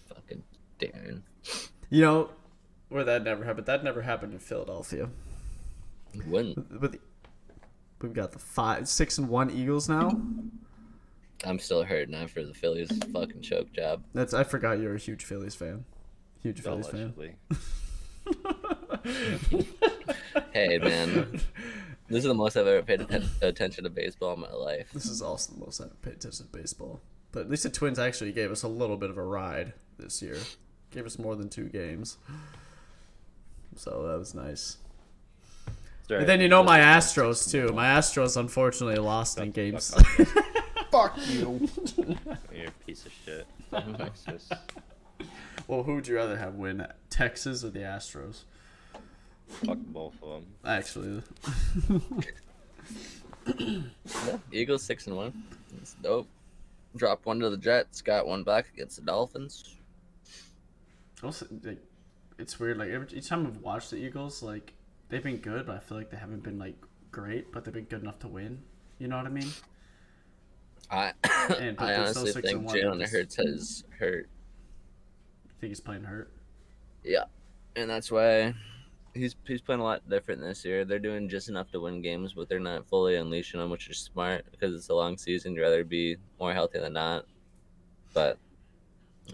fucking Darren." You know, where that never happened. That never happened in Philadelphia. Wouldn't With we've got the five, six and one Eagles now. I'm still hurting after the Phillies fucking choke job. That's I forgot you're a huge Phillies fan. Huge Phillies fan. Allegedly. [laughs] Hey man, this is the most I've ever paid atten- attention to baseball in my life. This is also the most I've paid attention to baseball. But at least the Twins actually gave us a little bit of a ride this year. Gave us more than two games. So that was nice. Sorry, And then you know my Astros too. My Astros unfortunately lost in games. [laughs] Fuck you. [laughs] You're a piece of shit. Texas. Well, who would you rather have win, Texas or the Astros? Fuck both of them. Actually, [coughs] Eagles six and one. It's dope. Dropped one to the Jets. Got one back against the Dolphins. also like, it's weird. Like every each time I've watched the Eagles, like they've been good, but I feel like they haven't been like great, but they've been good enough to win. You know what I mean? I [coughs] And- I honestly think and one, they're Jalen Hurts has hurt. I think he's playing hurt. Yeah, and that's why he's he's playing a lot different this year. They're doing just enough to win games, but they're not fully unleashing them, which is smart because it's a long season. You'd rather be more healthy than not. But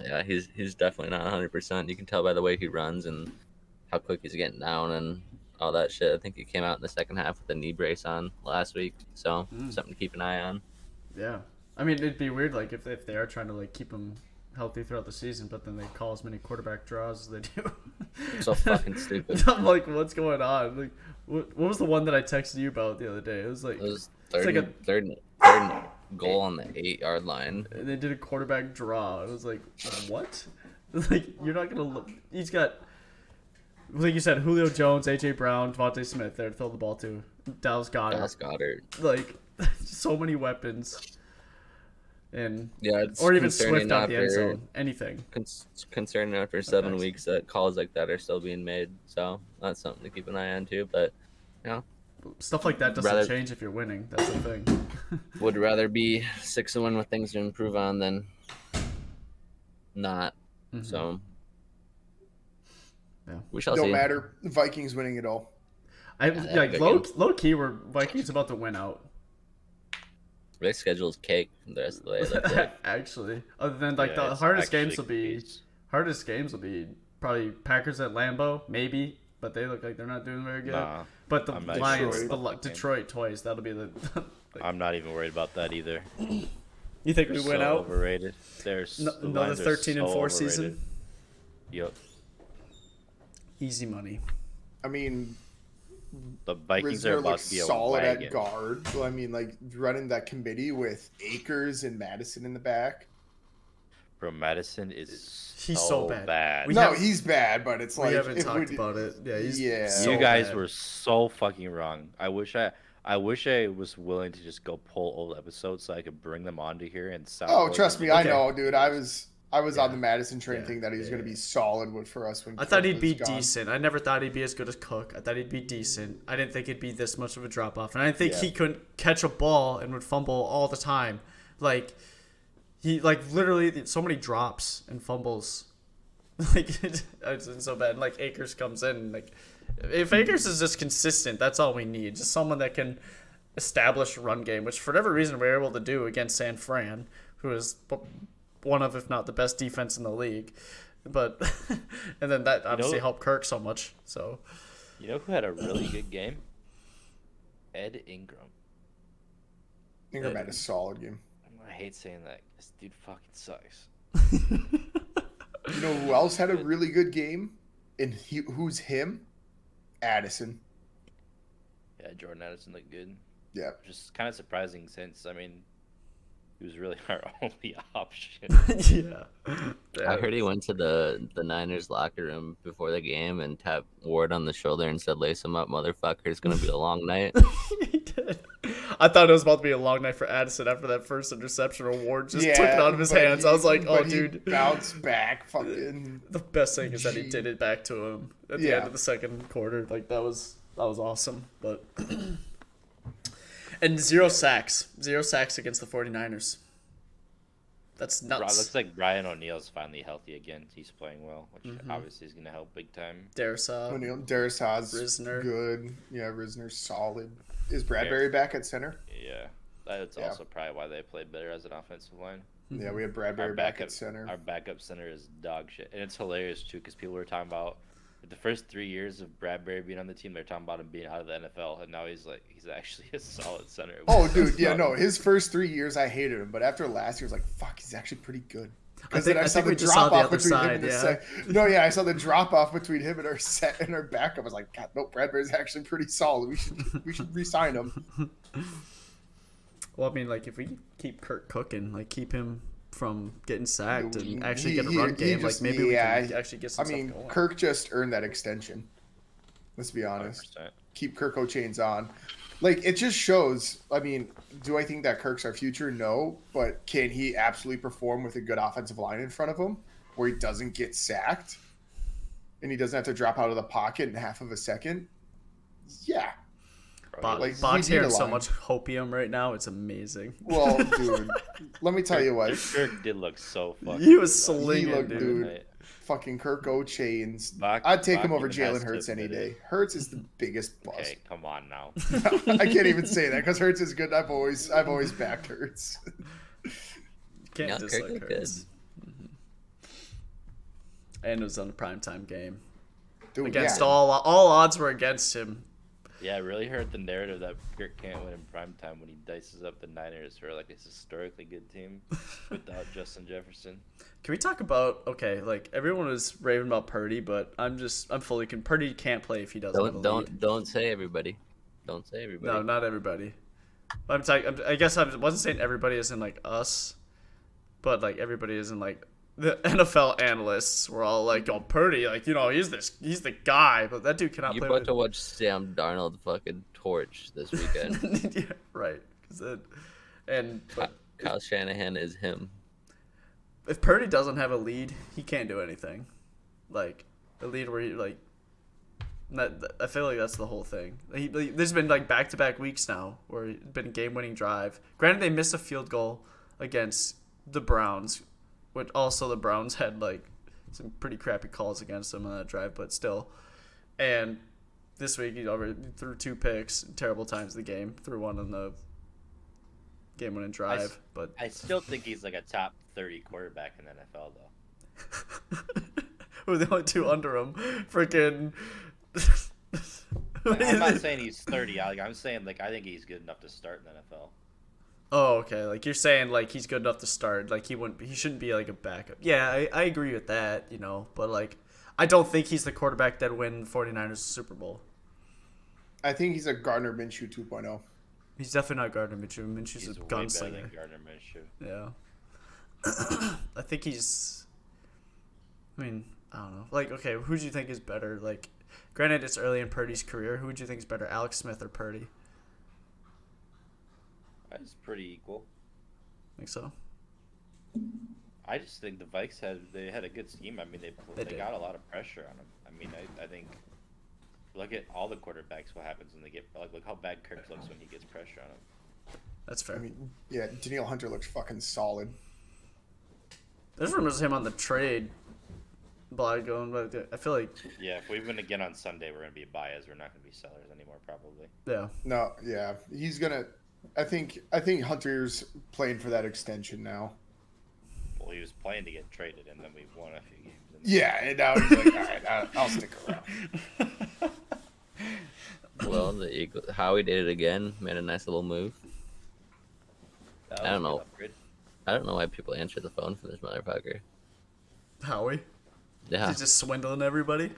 yeah, he's he's definitely not 100. percent You can tell by the way he runs and how quick he's getting down and all that shit. I think he came out in the second half with a knee brace on last week, so Mm. something to keep an eye on. Yeah, I mean, it'd be weird like if if they are trying to like keep him healthy throughout the season, but then they call as many quarterback draws as they do. So fucking stupid. [laughs] I'm like, what's going on? Like, what, what was the one that I texted you about the other day? It was like, It was third, like a, third, third goal on the eight yard line. and they did a quarterback draw. It was like, what? [laughs] Like, you're not gonna look. He's got, like you said, Julio Jones, AJ Brown, DeVonta Smith there to throw the ball to. Dallas Goedert. Dallas Goedert. Like, [laughs] so many weapons. And Yeah, it's or even Swift out the end after- zone. Anything. Con- concerning after seven Thanks. weeks that calls like that are still being made. So that's something to keep an eye on too. But you know, Stuff like that doesn't Rather- change if you're winning. That's the thing. [laughs] would rather be six and one with things to improve on than not. Mhm. So Yeah. we shall Don't see. matter. Vikings winning it all. I Yeah, like low game. low key. Were Vikings about to win out? Their schedule's cake for the rest of the way. it like. [laughs] Actually, other than like Yeah, the hardest games will be crazy. hardest games will be probably Packers at Lambeau, maybe, but they look like they're not doing very good. Nah, but the I'm Lions, sure. the Li- Detroit twice, that'll be the. [laughs] like, I'm not even worried about that either. you think we They're win so out? Overrated. There's No- another 13 and 4 season? Yep. Easy money. I mean, The Vikings are Risner about to be a solid wagon. at guard. So, I mean, like running that committee with Akers and Mattison in the back. Bro, Mattison is He's so, so bad. bad. We no, have- he's bad, but it's like we haven't [laughs] talked we- about it. Yeah, he's Yeah. so you guys bad. were so fucking wrong. I wish I, I wish I was willing to just go pull old episodes so I could bring them onto here and sound. Oh, trust me, I Okay. know, dude. I was I was on the Mattison train Yeah. thinking that he was Yeah, going to be solid with for us when I thought he'd be gone. decent. I never thought he'd be as good as Cook. I thought he'd be decent. I didn't think it'd be this much of a drop off, and I didn't think Yeah. he couldn't catch a ball and would fumble all the time. Like he, like literally, so many drops and fumbles. [laughs] Like [laughs] it's it's so bad. Like Akers comes in, like if Akers is just consistent, that's all we need. Just someone that can establish a run game, which for whatever reason we are able to do against San Fran, who is one of, if not the best defense in the league. But [laughs] and then that obviously know- helped Kirk so much. So You know who had a really good game? Ed Ingram. Ingram had a solid game. I hate saying that. This dude fucking sucks. You know who else had a [laughs] really good game? And he, who's him? Addison. Yeah, Jordan Addison looked good. Yeah. Which is kind of surprising since I mean, he was really [laughs] our only option. [laughs] yeah. I heard he went to the the Niners locker room before the game and tapped Ward on the shoulder and said, "Lace him up, motherfucker. It's gonna be a long night." [laughs] he did. I thought it was about to be a long night for Addison after that first interception. Award just took it out of his hands. he- I was like, oh, dude. bounce back. Fucking. The best thing is that he did it back to him at the Yeah. end of the second quarter. Like that was that was awesome. But [clears throat] and zero sacks, zero sacks against the 49ers. That's Bri- nuts. looks like Brian O'Neill's finally healthy again. He's playing well, which Mhm. obviously is going to help big time. Darrisaw. O'Neill, Darius Risner. good. Yeah, Risner's solid. Is Bradbury back at center? Yeah, that's Yeah. also probably why they played better as an offensive line. Yeah, we have Bradbury Our back backup at center. Our backup center is dog shit, and it's hilarious too because people were talking about the first three years of Bradbury being on the team. They're talking about him being out of the NFL, and now he's like he's actually a solid center. Oh, dude, yeah, no. His first three years, I hated him, but after last year, I was like, "Fuck, he's actually pretty good." I Because think- then I, I saw the we just saw drop off other between him side, and the yeah. sec- No, yeah, I saw the drop off between him and our set and our backup. I was like, God, no, Bradbury's actually pretty solid. We should we should re-sign him. [laughs] Well, I mean, like if we keep Kirk cooking, like keep him from getting sacked and actually He- get a run he game, just- like maybe yeah, we can actually get some I mean, stuff going. Kirk just earned that extension. Let's be honest. 100%. Keep Kirko Chainz on. Like it just shows. I mean, do I think that Kirk's our future? No, but can he absolutely perform with a good offensive line in front of him, where he doesn't get sacked, and he doesn't have to drop out of the pocket in half of a second? Yeah. Bo- like, Bob's we need hearing so much [laughs] hopium right now; it's amazing. Well, [laughs] dude, let me tell you what. Kirk did look so fucking. He was good last slinging, night. looked, dude. dude. Fucking Kirko Chainz. Bach- I'd take Bach him over even has Jalen Hurts any day. Hurts is the [laughs] biggest bust. Okay, come on now. I can't even say that because Hurts is good. I've always I've always backed Hurts. Can't Yeah, Kirk dislike looked Hurts. Mhm. And it was on a primetime game Dude, against yeah. all all odds were against him. Yeah, I really heard the narrative that Kirk can't win in prime time when he dices up the Niners, who are like a historically good team [laughs] without Justin Jefferson. Can we talk about okay? Like everyone was raving about Purdy, but I'm just I'm fully con- Purdy can't play if he doesn't. have a Don't lead. don't don't say everybody. Don't say everybody. No, not everybody. I'm talking. I'm- I guess I wasn't saying everybody is in like us, but like everybody is in like the [laughs] NFL analysts were all like, "Oh, Purdy, like you know, he's this, he's the guy." But that dude cannot You're play. about With... to watch Sam Darnold fucking torch this weekend. [laughs] yeah, right. it, and but Kyle Shanahan is him. if Purdy doesn't have a lead, he can't do anything. Like a lead where he like. That, that- I feel like that's the whole thing. He, like, there's been like back to back weeks now where it's been a game winning drive. Granted, they missed a field goal against the Browns, which also the Browns had like some pretty crappy calls against them on that drive, but still. And this week he already threw two picks, terrible times of the game. Threw one on the game winning drive, s- but I still think he's like a top 30 quarterback in the NFL, though. [laughs] We're the only two under him. Freaking. I'm not [laughs] saying he's 30. I- Like, I'm saying like I think he's good enough to start in the NFL. Oh, okay. Like you're saying, like he's good enough to start. Like he wouldn't. He shouldn't be like a backup. Yeah, I, I agree with that. You know, but like I don't think he's the quarterback that win 49ers the Super Bowl. I think he's a Gardner Minshew oh. 2.0. He's definitely not Gardner Minshew. Minshew's He's a way better gunslinger. than Gardner Minshew. Yeah. [clears throat] I think he's. I mean, I don't know. Like, okay, who do you think is better? Like, granted, it's early in Purdy's career. Who would you think is better, Alex Smith or Purdy? That's pretty equal. Think so? I just think the Vikes had they had a good scheme. I mean, they They they, got a lot of pressure on them. I mean, I, I think look at all the quarterbacks. What happens when they get like look how bad Kirk looks when he gets pressure on him. That's fair. I mean, yeah, Danielle Hunter looks fucking solid. There's rumors of him on the trade block going, but I feel like Yeah, if we win again on Sunday, we're gonna be buyers. We're not gonna be sellers anymore, probably. yeah. No, yeah, he's gonna. I think I think Hunter's playing for that extension now. Well, he was playing to get traded, and then we won a few games. And Yeah, and now he's like, all right, I- I'll stick [laughs] around. Well, the Eagle, Howie did it again. Made a nice little move. I don't was a good know. upgrade. I don't know why people answer the phone for this motherfucker. Howie. Yeah, He's just swindling everybody.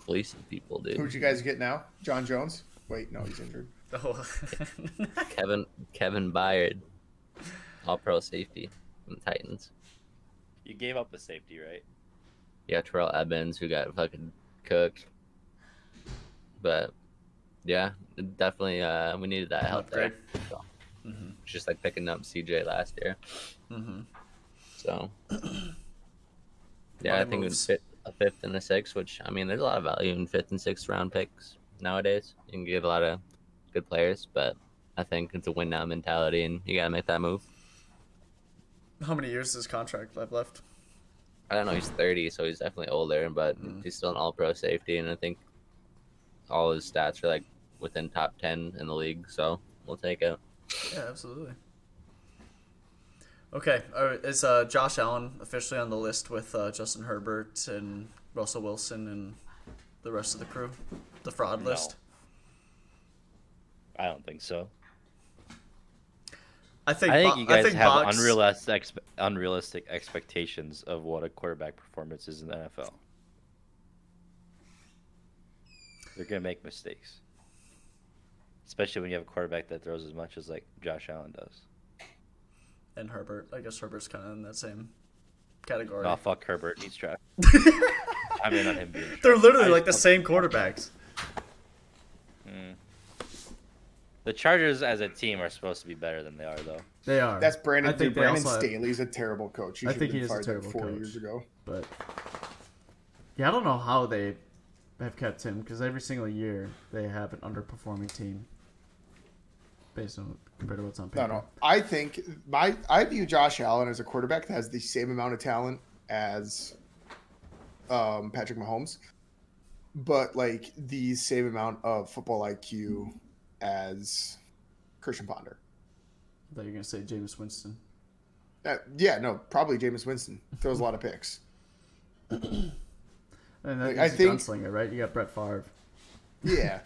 fleecing people, dude. Who'd you guys get now? John Jones? Wait, no, he's injured. Oh. [laughs] Kevin Kevin Byard, All Pro safety from the Titans. You gave up a safety, right? Yeah, Terrell Edmunds who got fucking cooked. But yeah, definitely uh, we needed that help there. Upgrade. So, Just like picking up CJ last year. mm-hmm. So yeah, Lot I think moves. it's fit a fifth and a sixth, which I mean, there's a lot of value in fifth and sixth round picks nowadays. You can get a lot of good players, but I think it's a win now mentality, and you gotta make that move. How many years does his contract have left? I don't know. He's 30, so he's definitely older, but Mm. he's still an All Pro safety, and I think all his stats are like within top 10 in the league. So we'll take it. Yeah, absolutely. Okay, all right, is uh, Josh Allen officially on the list with uh, Justin Herbert and Russell Wilson and the rest of the crew? The fraud No. list? I don't think so. I think. I think Bo- you guys think have Box- unrealistic, unrealistic expectations of what a quarterback performance is in the NFL. They're gonna make mistakes, especially when you have a quarterback that throws as much as like Josh Allen does. and Herbert. I guess Herbert's kind of in that same category. Oh fuck Herbert, he's trash. I'm in on him being. They're literally I like the same quarterbacks. don't- The Chargers as a team are supposed to be better than they are, though. They are. That's Brandon. I think Dude, Brandon also have- Staley's a terrible coach. He I should think have he been is a fired like terrible four coach. years ago. But yeah, I don't know how they have kept him because every single year they have an underperforming team based on compared to what's on paper. No, no. I think my I view Josh Allen as a quarterback that has the same amount of talent as um, Patrick Mahomes, but like the same amount of football IQ as Christian Ponder. I thought you were gonna say James Winston. Uh, yeah, no, probably Jameis Winston throws a lot of picks. [coughs] And Like, I think- gunslinger, right? You got Brett Favre. [laughs] Yeah,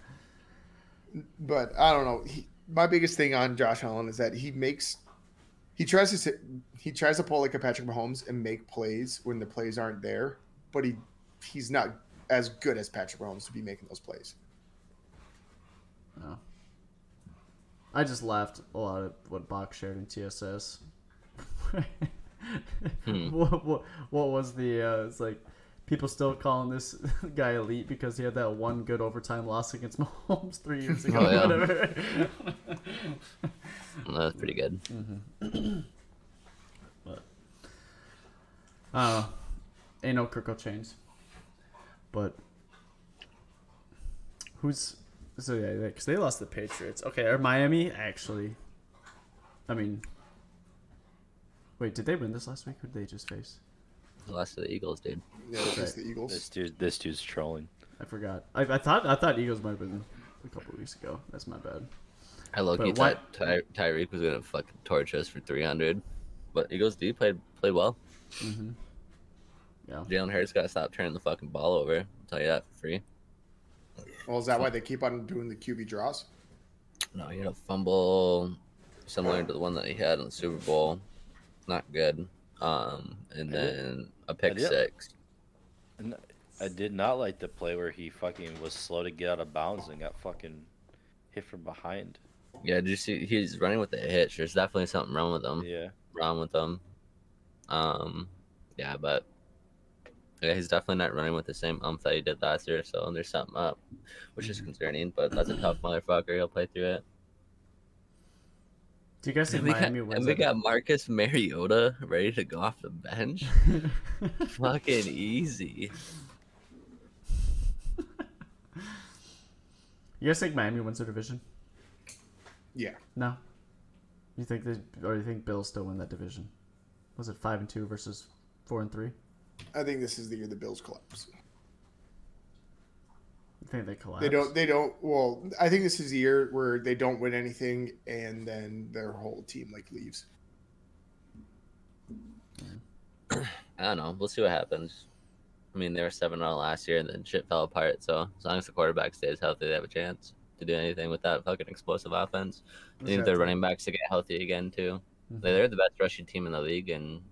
but I don't know. He, my biggest thing on Josh Allen is that he makes he tries to he tries to pull like a Patrick Mahomes and make plays when the plays aren't there, but he he's not as good as Patrick Mahomes to be making those plays. No. I just laughed a lot at what Bach shared in TSS. [laughs] Hmm. [laughs] what, what, what was the? Uh, it's like people still calling this [laughs] guy elite because he had that one good overtime loss against Mahomes three years ago. Oh, yeah. Whatever. That was pretty good. but I don't know. Ain't no Kirko Chainz. But who's so yeah? Because they lost the Patriots. Okay, are Miami actually? I mean, wait, did they win this last week? Who did they just face? The last of the Eagles, dude. Yeah, it's Right. the Eagles. This dude, this dude's trolling. I forgot. I, I thought I thought Eagles might have been a couple weeks ago. That's my bad. I low key thought Ty- Tyreek was gonna fucking torch us for 300, but Eagles D played played well. Mm-hmm. Yeah. Jalen Hurts got to stop turning the fucking ball over. I'll tell you that for free. Well, is that why they keep on doing the QB draws? No, he had a fumble similar to the one that he had in the Super Bowl. Not good. Um, and then a pick I did- six. And I did not like the play where he fucking was slow to get out of bounds and got fucking hit from behind. Yeah, did you see he's running with a hitch? There's definitely something wrong with him. Yeah. Wrong with him. Um, yeah, but yeah, he's definitely not running with the same umph that he did last year. So there's something up, which is mm-hmm. concerning. But that's a tough motherfucker. He'll play through it. Do you guys think And we, got, Miami and we it? got Marcus Mariota ready to go off the bench. [laughs] Fucking easy. You guys think Miami wins their division? Yeah. No. You think they, or you think Bills still win that division? Was it five and two versus four and three? I think this is the year the Bills collapse. You think they collapse? They don't. They don't. Well, I think this is the year where they don't win anything, and then their whole team like leaves. [clears throat] I don't know. We'll see what happens. I mean, they were seven zero last year, and then shit fell apart. So as long as the quarterback stays healthy, they have a chance to do anything with that fucking explosive offense. They need their Exactly. running backs to get healthy again too. Mhm. They're the best rushing team in the league, and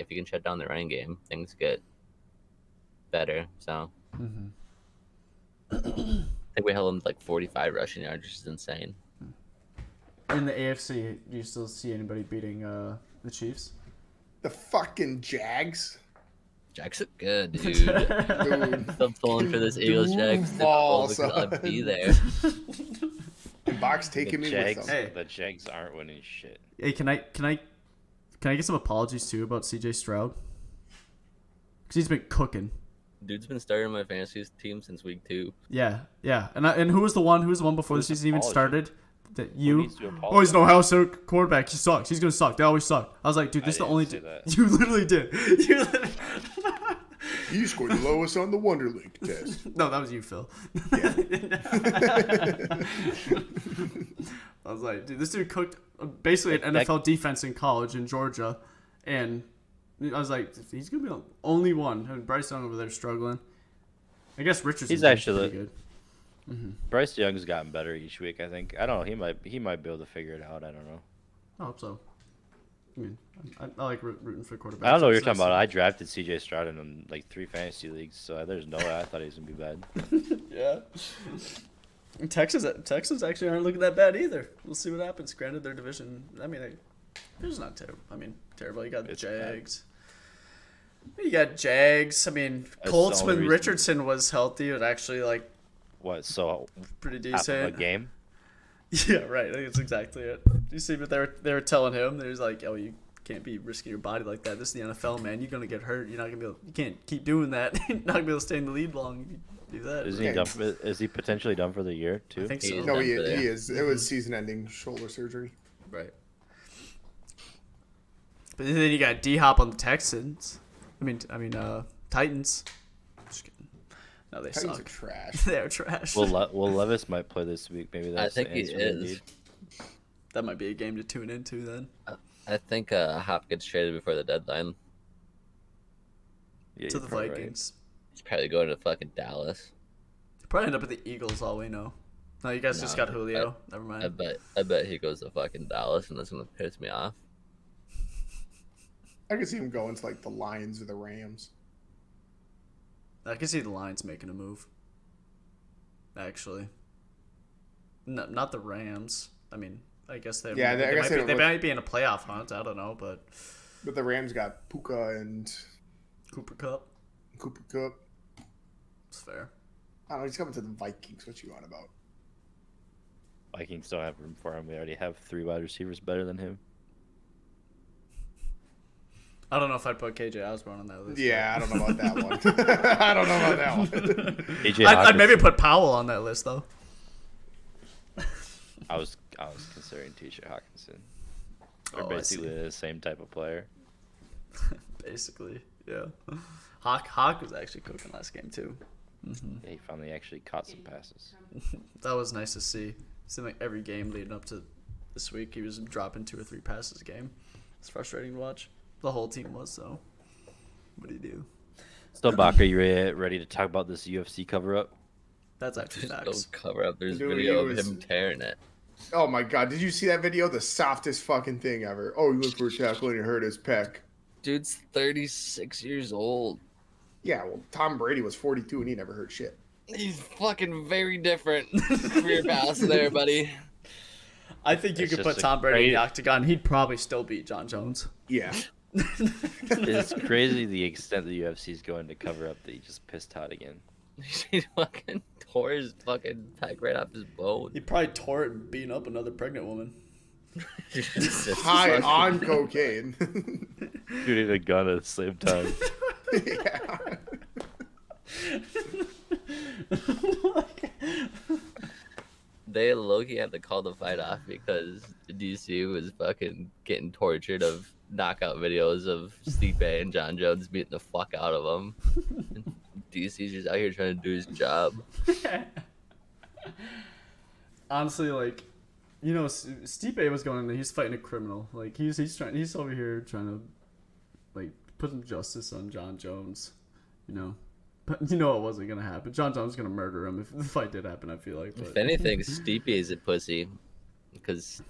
if you can shut down the running game, things get better. So Mhm. I think we held them to like forty five rushing yards, which is insane. In the AFC, do you still see anybody beating uh, the Chiefs? The fucking Jags. Jack's look good, [laughs] dude. Dude. I'm pulling for this Eagles Jags Duval, because I'll be there. [laughs] And Box The taking me Jags, with them. Hey. the Jags aren't winning shit. Hey, can I can I can I get some apologies too about CJ Stroud? Because he's been cooking. Dude's been starting my fantasy team since week two. Yeah, yeah. And I, and who was the one? Who was the one before the Who's season even apology? started? That you? needs to Oh, he's apologize? no house quarterback. He sucks. He's gonna suck. They always suck. I was like, dude, I this is the only. say that. [laughs] you literally did. [laughs] You literally... [laughs] You scored the lowest on the Wonderlic test. no, that was you, Phil. I was like, dude, this dude cooked uh, basically an That- NFL defense in college in Georgia, and I was like, he's gonna be the only one. And Bryce Young over there struggling. I guess Richardson's He's actually- good. Bryce Young's gotten better each week. I think. I don't know. He might. He might be able to figure it out. I don't know. I hope so. I mean, I, I like rooting for quarterbacks. I don't know what you're talking about. I drafted C.J. Stroud in like three fantasy leagues, so there's no way I thought he was gonna be bad. [laughs] Yeah. And Texas, Texas actually aren't looking that bad either. We'll see what happens. Granted, their division. I mean, they, it's not terrible. I mean, terrible. You got the It's bad. Jags. You got Jags. I mean, the Colts when Richardson was healthy, it actually like What? So pretty of a decent. game? [laughs] Yeah, right. I think that's exactly it. You see what they were they were telling him? There's like, oh, you can't be risking your body like that. This is the NFL, man. You're gonna get hurt. You're not gonna be. Able, you can't keep doing that. [laughs] You're not gonna be able to stay in the lead long. If you do that. Is he Yeah. done? For, is he potentially done for the year too? I think He so. is No, done he, for he there. is. It was season-ending shoulder surgery. Right. But then you got D Hop on the Texans. I mean, I mean, uh, Titans. Just kidding. No, they Titans are suck. trash. [laughs] They're trash. Well, Le- well, Levis might play this week. Maybe I that's think the he answer we is. need. that might be a game to tune into then. I think uh, Hop gets traded before the deadline. Yeah, to you're the probably right. Vikings. He's probably going to fucking Dallas. Probably end up with the Eagles. All we know. No, you guys just got No, Julio. Never mind. I mind. bet I bet he goes to fucking Dallas, and that's gonna piss me off. I could see him going to like the Lions or the Rams. I can see the Lions making a move. Actually, no, not the Rams. I mean, I guess they. Yeah, they, I guess might, they be, they look- might be in a playoff hunt. I don't know, but But the Rams got Puka and Cooper Kupp. Cooper Kupp. It's fair. I don't know. He's coming to the Vikings. What you on about? Vikings don't have room for him. We already have three wide receivers better than him. I don't know if I'd put KJ Osborn on that list. Yeah, I don't know about that one. [laughs] [laughs] I don't know about that one. [laughs] AJ I'd, I'd maybe put Powell on that list though. I was I was considering T.J. Hockenson. Oh, They're Oh, basically the same type of player. Basically, yeah. Hawk Hawk was actually cooking last game too. Hmm Yeah, he finally actually caught some passes. [laughs] That was nice to see. Seemed like every game leading up to this week, he was dropping two or three passes a game. It's frustrating to watch. The whole team was so. What do you do? So, Bach, are you ready, ready to talk about this UFC cover up? That's actually There's no cover up. There's Dude, video he of him tearing it. Oh my god, did you see that video? The softest fucking thing ever. Oh, he looked for a tackle and he hurt his pec. Dude's 36 years old. Yeah, well, Tom Brady was 42 and he never hurt shit. He's fucking very different. Career path there, [laughs] buddy. I think you It's could put Tom Brady in the octagon. He'd probably still beat Jon Jones. Yeah. [laughs] It's crazy the extent the UFC is going to cover up that he just pissed Todd again. [laughs] he fucking tore his fucking pec right off his bone. He probably tore it and beating up another pregnant woman. Just High fucking- on cocaine. Shooting a gun at the same time. Yeah. [laughs] They Loki had to call the fight off because DC was fucking getting tortured of knockout videos of Stipe and Jon Jones beating the fuck out of him. [laughs] DC's just out here trying to do his job. [laughs] Honestly, like, you know, Stipe was going. He's fighting a criminal. Like he's he's trying. He's over here trying to, like, put some justice on Jon Jones. You know, but you know it wasn't gonna happen. Jon Jones was gonna murder him if the fight did happen. I feel like. But If anything, Stipe is a pussy because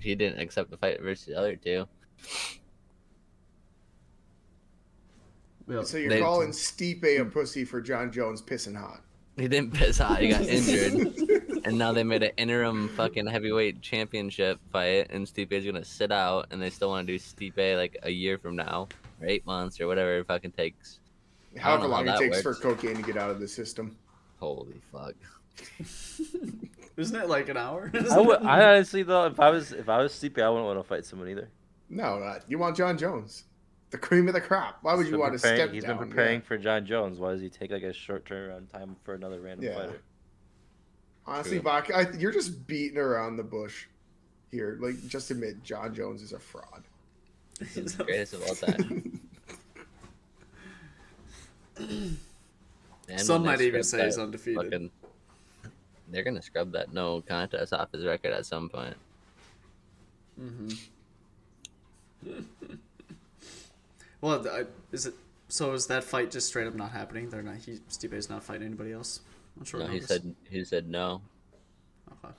he didn't accept the fight versus the other two. Yeah. So you're They- calling Stipe a pussy for Jon Jones pissing hot. He didn't piss hot. He got [laughs] injured, and now they made an interim fucking heavyweight championship fight, and Stipe's gonna sit out, and they still want to do Stipe like a year from now, or eight months, or whatever it fucking takes. However know how long it takes works. for cocaine to get out of the system. Holy fuck! [laughs] Isn't it like an hour? I, [laughs] would, I honestly though, if I was if I was sleepy, I wouldn't want to fight someone either. No, not. you want Jon Jones, the cream of the crop. Why would He's you want to preparing- step He's down? been preparing for Jon Jones. Why does he take like a short turnaround time for another random Yeah. fighter? Honestly, True. Bach, I, you're just beating around the bush here. Like, just admit Jon Jones is a fraud. He's the greatest of all time. And Some might even say he's undefeated. fucking- they're gonna scrub that no contest off his record at some point. Mm-hmm. [laughs] Well, th- I- is it? So is that fight just straight up not happening? They're not. He Stipe's not fighting anybody else. I'm sure. No, he said he said no, Okay.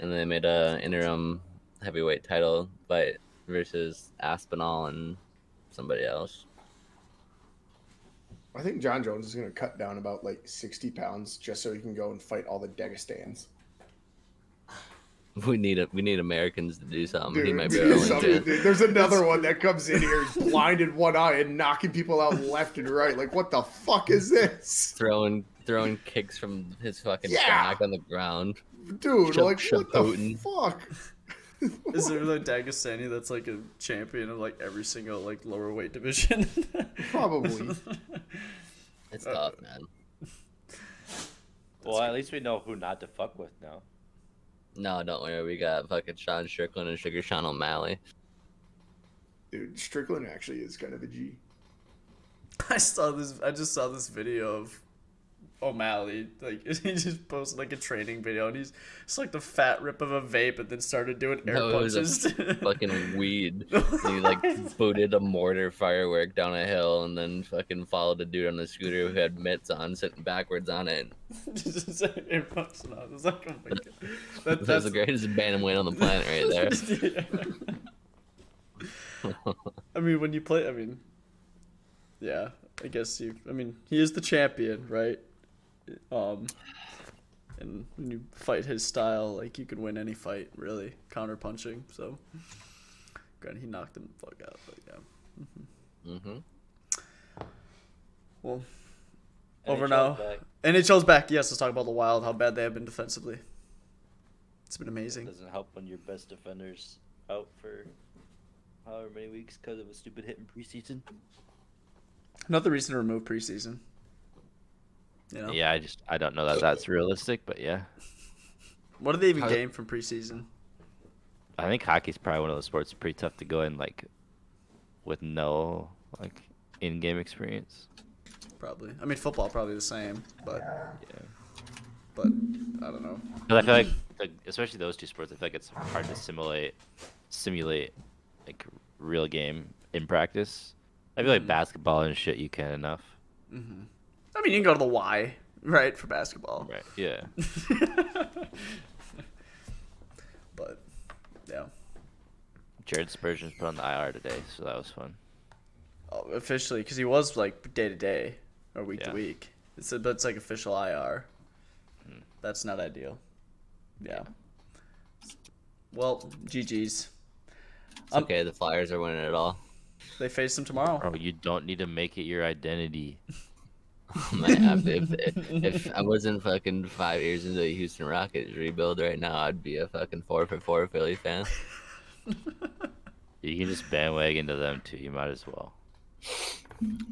and they made a interim heavyweight title fight versus Aspinall and somebody else. I think Jon Jones is going to cut down about like 60 pounds just so he can go and fight all the Dagestans. We need a, we need Americans to do something. he might be dude, our some- only chance. dude, there's another one that comes in here, he's blind one eye and knocking people out left and right. Like, what the fuck is this? throwing throwing kicks from his fucking Yeah. back on the ground. Dude, Shab- like, what the fuck? Is there [laughs] the Dagestani that's like a champion of like every single like lower weight division? [laughs] Probably. It's tough, man. Well, at least we know who not to fuck with now. No, don't worry. We got fucking Sean Strickland and Sugar Sean O'Malley. Dude, Strickland actually is kind of a G. [laughs] I saw this. I just saw this video of O'Malley. Like [laughs] he just posted like a training video, and he's it's like the fat rip of a vape, and then started doing air No, punches. [laughs] fucking weed. [laughs] he like booted a mortar firework down a hill and then fucking followed a dude on a scooter who had mitts on, sitting backwards on it. just air punching on. It's like, oh my god, that, That's that's the greatest bantamweight on the planet right there. I mean, when you play, I mean, yeah, I guess you. I mean, he is the champion, right? Um, and when you fight his style, like you can win any fight, really, counter punching. So, granted, he knocked him the fuck out, but yeah. hmm Well, over NHL's now. back. NHL's back. Yes, let's talk about the Wild. How bad they have been defensively. It's been amazing. Doesn't help when your best defender's out for however many weeks because of a stupid hit in preseason. Another reason to remove preseason. You know? Yeah, I just I don't know that that's realistic, but yeah, What do they even How- gain from preseason? I think hockey's probably one of those sports pretty tough to go in like with no like in-game experience. Probably. I mean, football probably the same, but Yeah. but I don't know. 'Cause I feel like, like, especially those two sports, I feel like it's hard to simulate, simulate, like real game in practice. I feel like mm-hmm. basketball and shit you can enough. I mean, you can go to the Y, right, for basketball. Right. Yeah. [laughs] But yeah, Jared Spurgeon's put on the IR today, so that was fun. oh, officially, because he was like day to day or week to week. It's a, but it's like official IR. Hmm. That's not ideal. Yeah. Well, GG's. It's um, okay, the Flyers are winning it all. They face them tomorrow. Bro, you don't need to make it your identity. [laughs] [laughs] Man, if, if, if [laughs] I wasn't fucking five years into the Houston Rockets rebuild right now, I'd be a fucking four for four Philly fan. You can just bandwagon to them too. You might as well.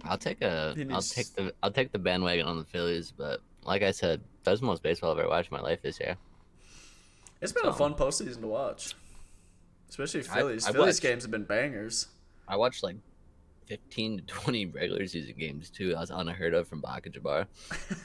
I'll take a, He I'll needs- take the, I'll take the bandwagon on the Phillies, but like I said, that's the most baseball I've ever watched in my life this year. It's been a So- fun postseason to watch, especially I- Phillies. I Phillies watched- games have been bangers. I watched like 15 to 20 [laughs] regular season games too. I was unheard of from Baka Jabbar.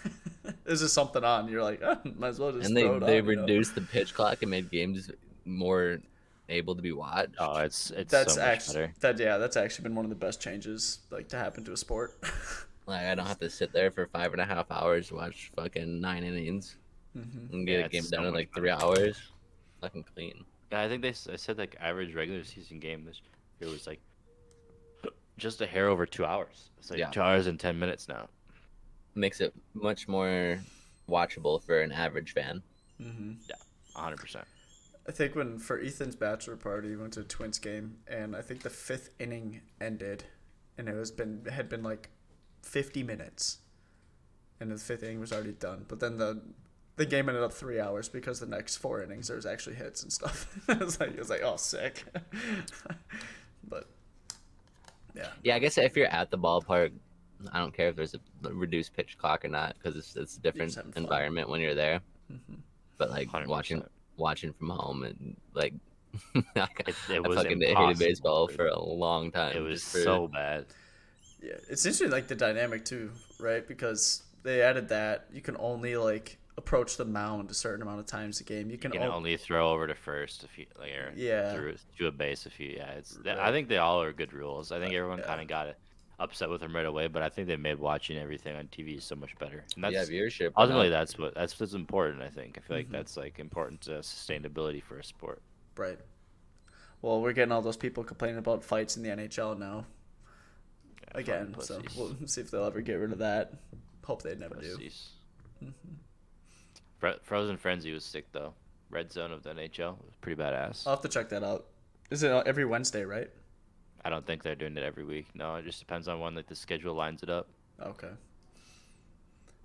[laughs] this is something on. You're like, oh, might as well just And they, throw it they on, you know? reduced the pitch clock and made games more able to be watched. Oh, it's it's That's so much actually better. that yeah, that's actually been one of the best changes like to happen to a sport. [laughs] Like I don't have to sit there for five and a half hours to watch fucking nine innings Mm-hmm. and get Yeah, a it's game so done in like three hours. Fucking clean. Yeah, I think they I said like average regular season game this year was like just a hair over two hours. It's like Yeah. two hours and ten minutes now. Makes it much more watchable for an average fan. mm-hmm. hundred percent. I think when for Ethan's bachelor party, we went to a Twins game, and I think the fifth inning ended, and it was been had been like fifty minutes, and the fifth inning was already done. But then the the game ended up three hours because the next four innings there was actually hits and stuff. [laughs] it was like it was like oh sick, [laughs] but yeah, Yeah, I guess if you're at the ballpark, I don't care if there's a reduced pitch clock or not because it's it's a different having fun. environment when you're there. Mm-hmm. But like 100%. watching watching from home and like [laughs] It, I was fucking hated baseball for a long time. It was for- so bad. yeah, it's interesting like the dynamic too, right? Because they added that you can only like approach the mound a certain amount of times a game. You can, You can o- only throw over to first if you like or Yeah. through to a base if you yeah. It's Right. I think they all are good rules. I think everyone yeah. kind of got upset with them right away, but I think they made watching everything on TV so much better. And yeah that's viewership. ultimately that's what that's what's important. I think I feel like Mm-hmm. that's like important to sustainability for a sport. Right. Well, we're getting all those people complaining about fights in the NHL now Yeah, again. So we'll see if they'll ever get rid of that. Hope they never do. Mm-hmm. Fro- Frozen Frenzy was sick though. Red Zone of the NHL was pretty badass. I'll have to check that out. Is it uh, every Wednesday, right? I don't think they're doing it every week. No, it just depends on when like the schedule lines it up. Okay.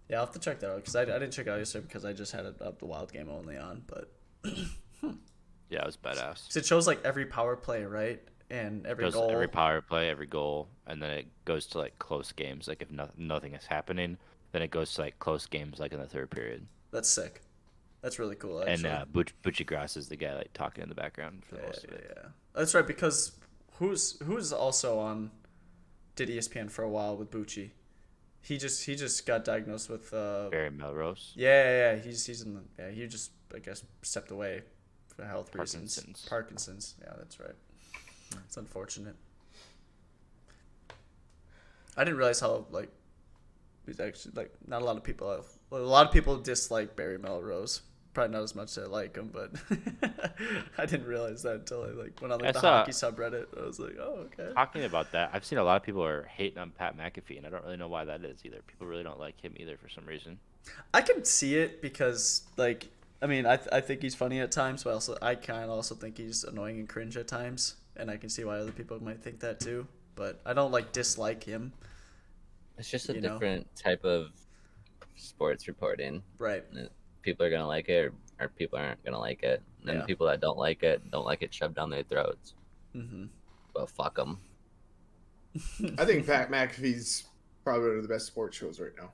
Yeah, I'll have to check that out because I, I didn't check it out yesterday because I just had it up the Wild game only on. But [clears throat] hmm. Yeah, it was badass. 'cause it shows like every power play, right? And every goal. every power play, every goal, and then it goes to like close games. Like if no- nothing is happening, then it goes to like close games, like in the third period. That's sick. That's really cool. Actually. And uh, Buch- Buccigross is the guy like talking in the background for the yeah, most of it. yeah. That's right because who's who's also on did ESPN for a while with Bucci. He just he just got diagnosed with uh Barry Melrose. yeah yeah, yeah he's he's in the yeah he just I guess stepped away for health reasons. Parkinson's. Parkinson's. Yeah, that's right. It's unfortunate. I didn't realize how like he's actually like not a lot of people have, well, a lot of people dislike Barry Melrose. Probably not as much as I like him, but [laughs] I didn't realize that until I like went on like I the saw- hockey subreddit. I was like, oh okay. Talking about that, I've seen a lot of people are hating on Pat McAfee, and I don't really know why that is either. People really don't like him either for some reason. I can see it because like I mean I, th- I think he's funny at times, but also I kind of also think he's annoying and cringe at times, and I can see why other people might think that too. But I don't like dislike him. It's just a You know? different type of sports reporting. Right. People are gonna like it, or, or people aren't gonna like it. And Yeah. people that don't like it don't like it shoved down their throats. hmm Well, fuck them. [laughs] I think Pat McAfee's probably one of the best sports shows right now.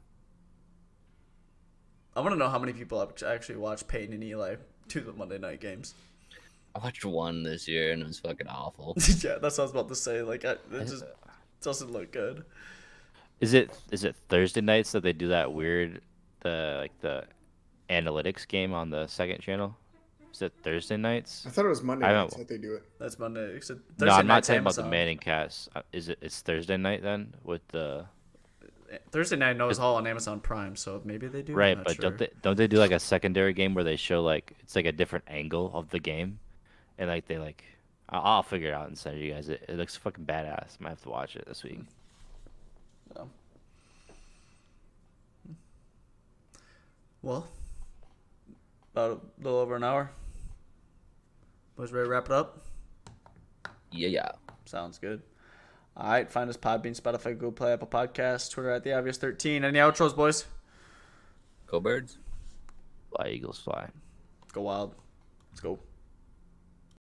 I want to know how many people actually watch Peyton and Eli do the Monday night games. I watched one this year and it was fucking awful. [laughs] yeah, that's what I was about to say. Like, I, it just doesn't look good. Is it is it Thursday nights that they do that weird the like the analytics game on the second channel? Is it Thursday nights? I thought it was Monday I nights that they do it. That's Monday. Except no, I'm not night's talking about the Manning cast. Uh, Is it? It's Thursday night then with the Thursday night knows all on Amazon Prime, so maybe they do. Right, but sure. don't they don't they do like a secondary game where they show like it's like a different angle of the game, and like they like I'll, I'll figure it out and send you guys. It, it looks fucking badass. I might have to watch it this week. Well, about a little over an hour. Boys, ready to wrap it up? Yeah, yeah. Sounds good. All right, find us Podbean, Spotify, Google Play, Apple Podcasts, Twitter at the Obvious Thirteen. Any outros, boys? Go birds. Fly Eagles fly. Go wild. Let's go.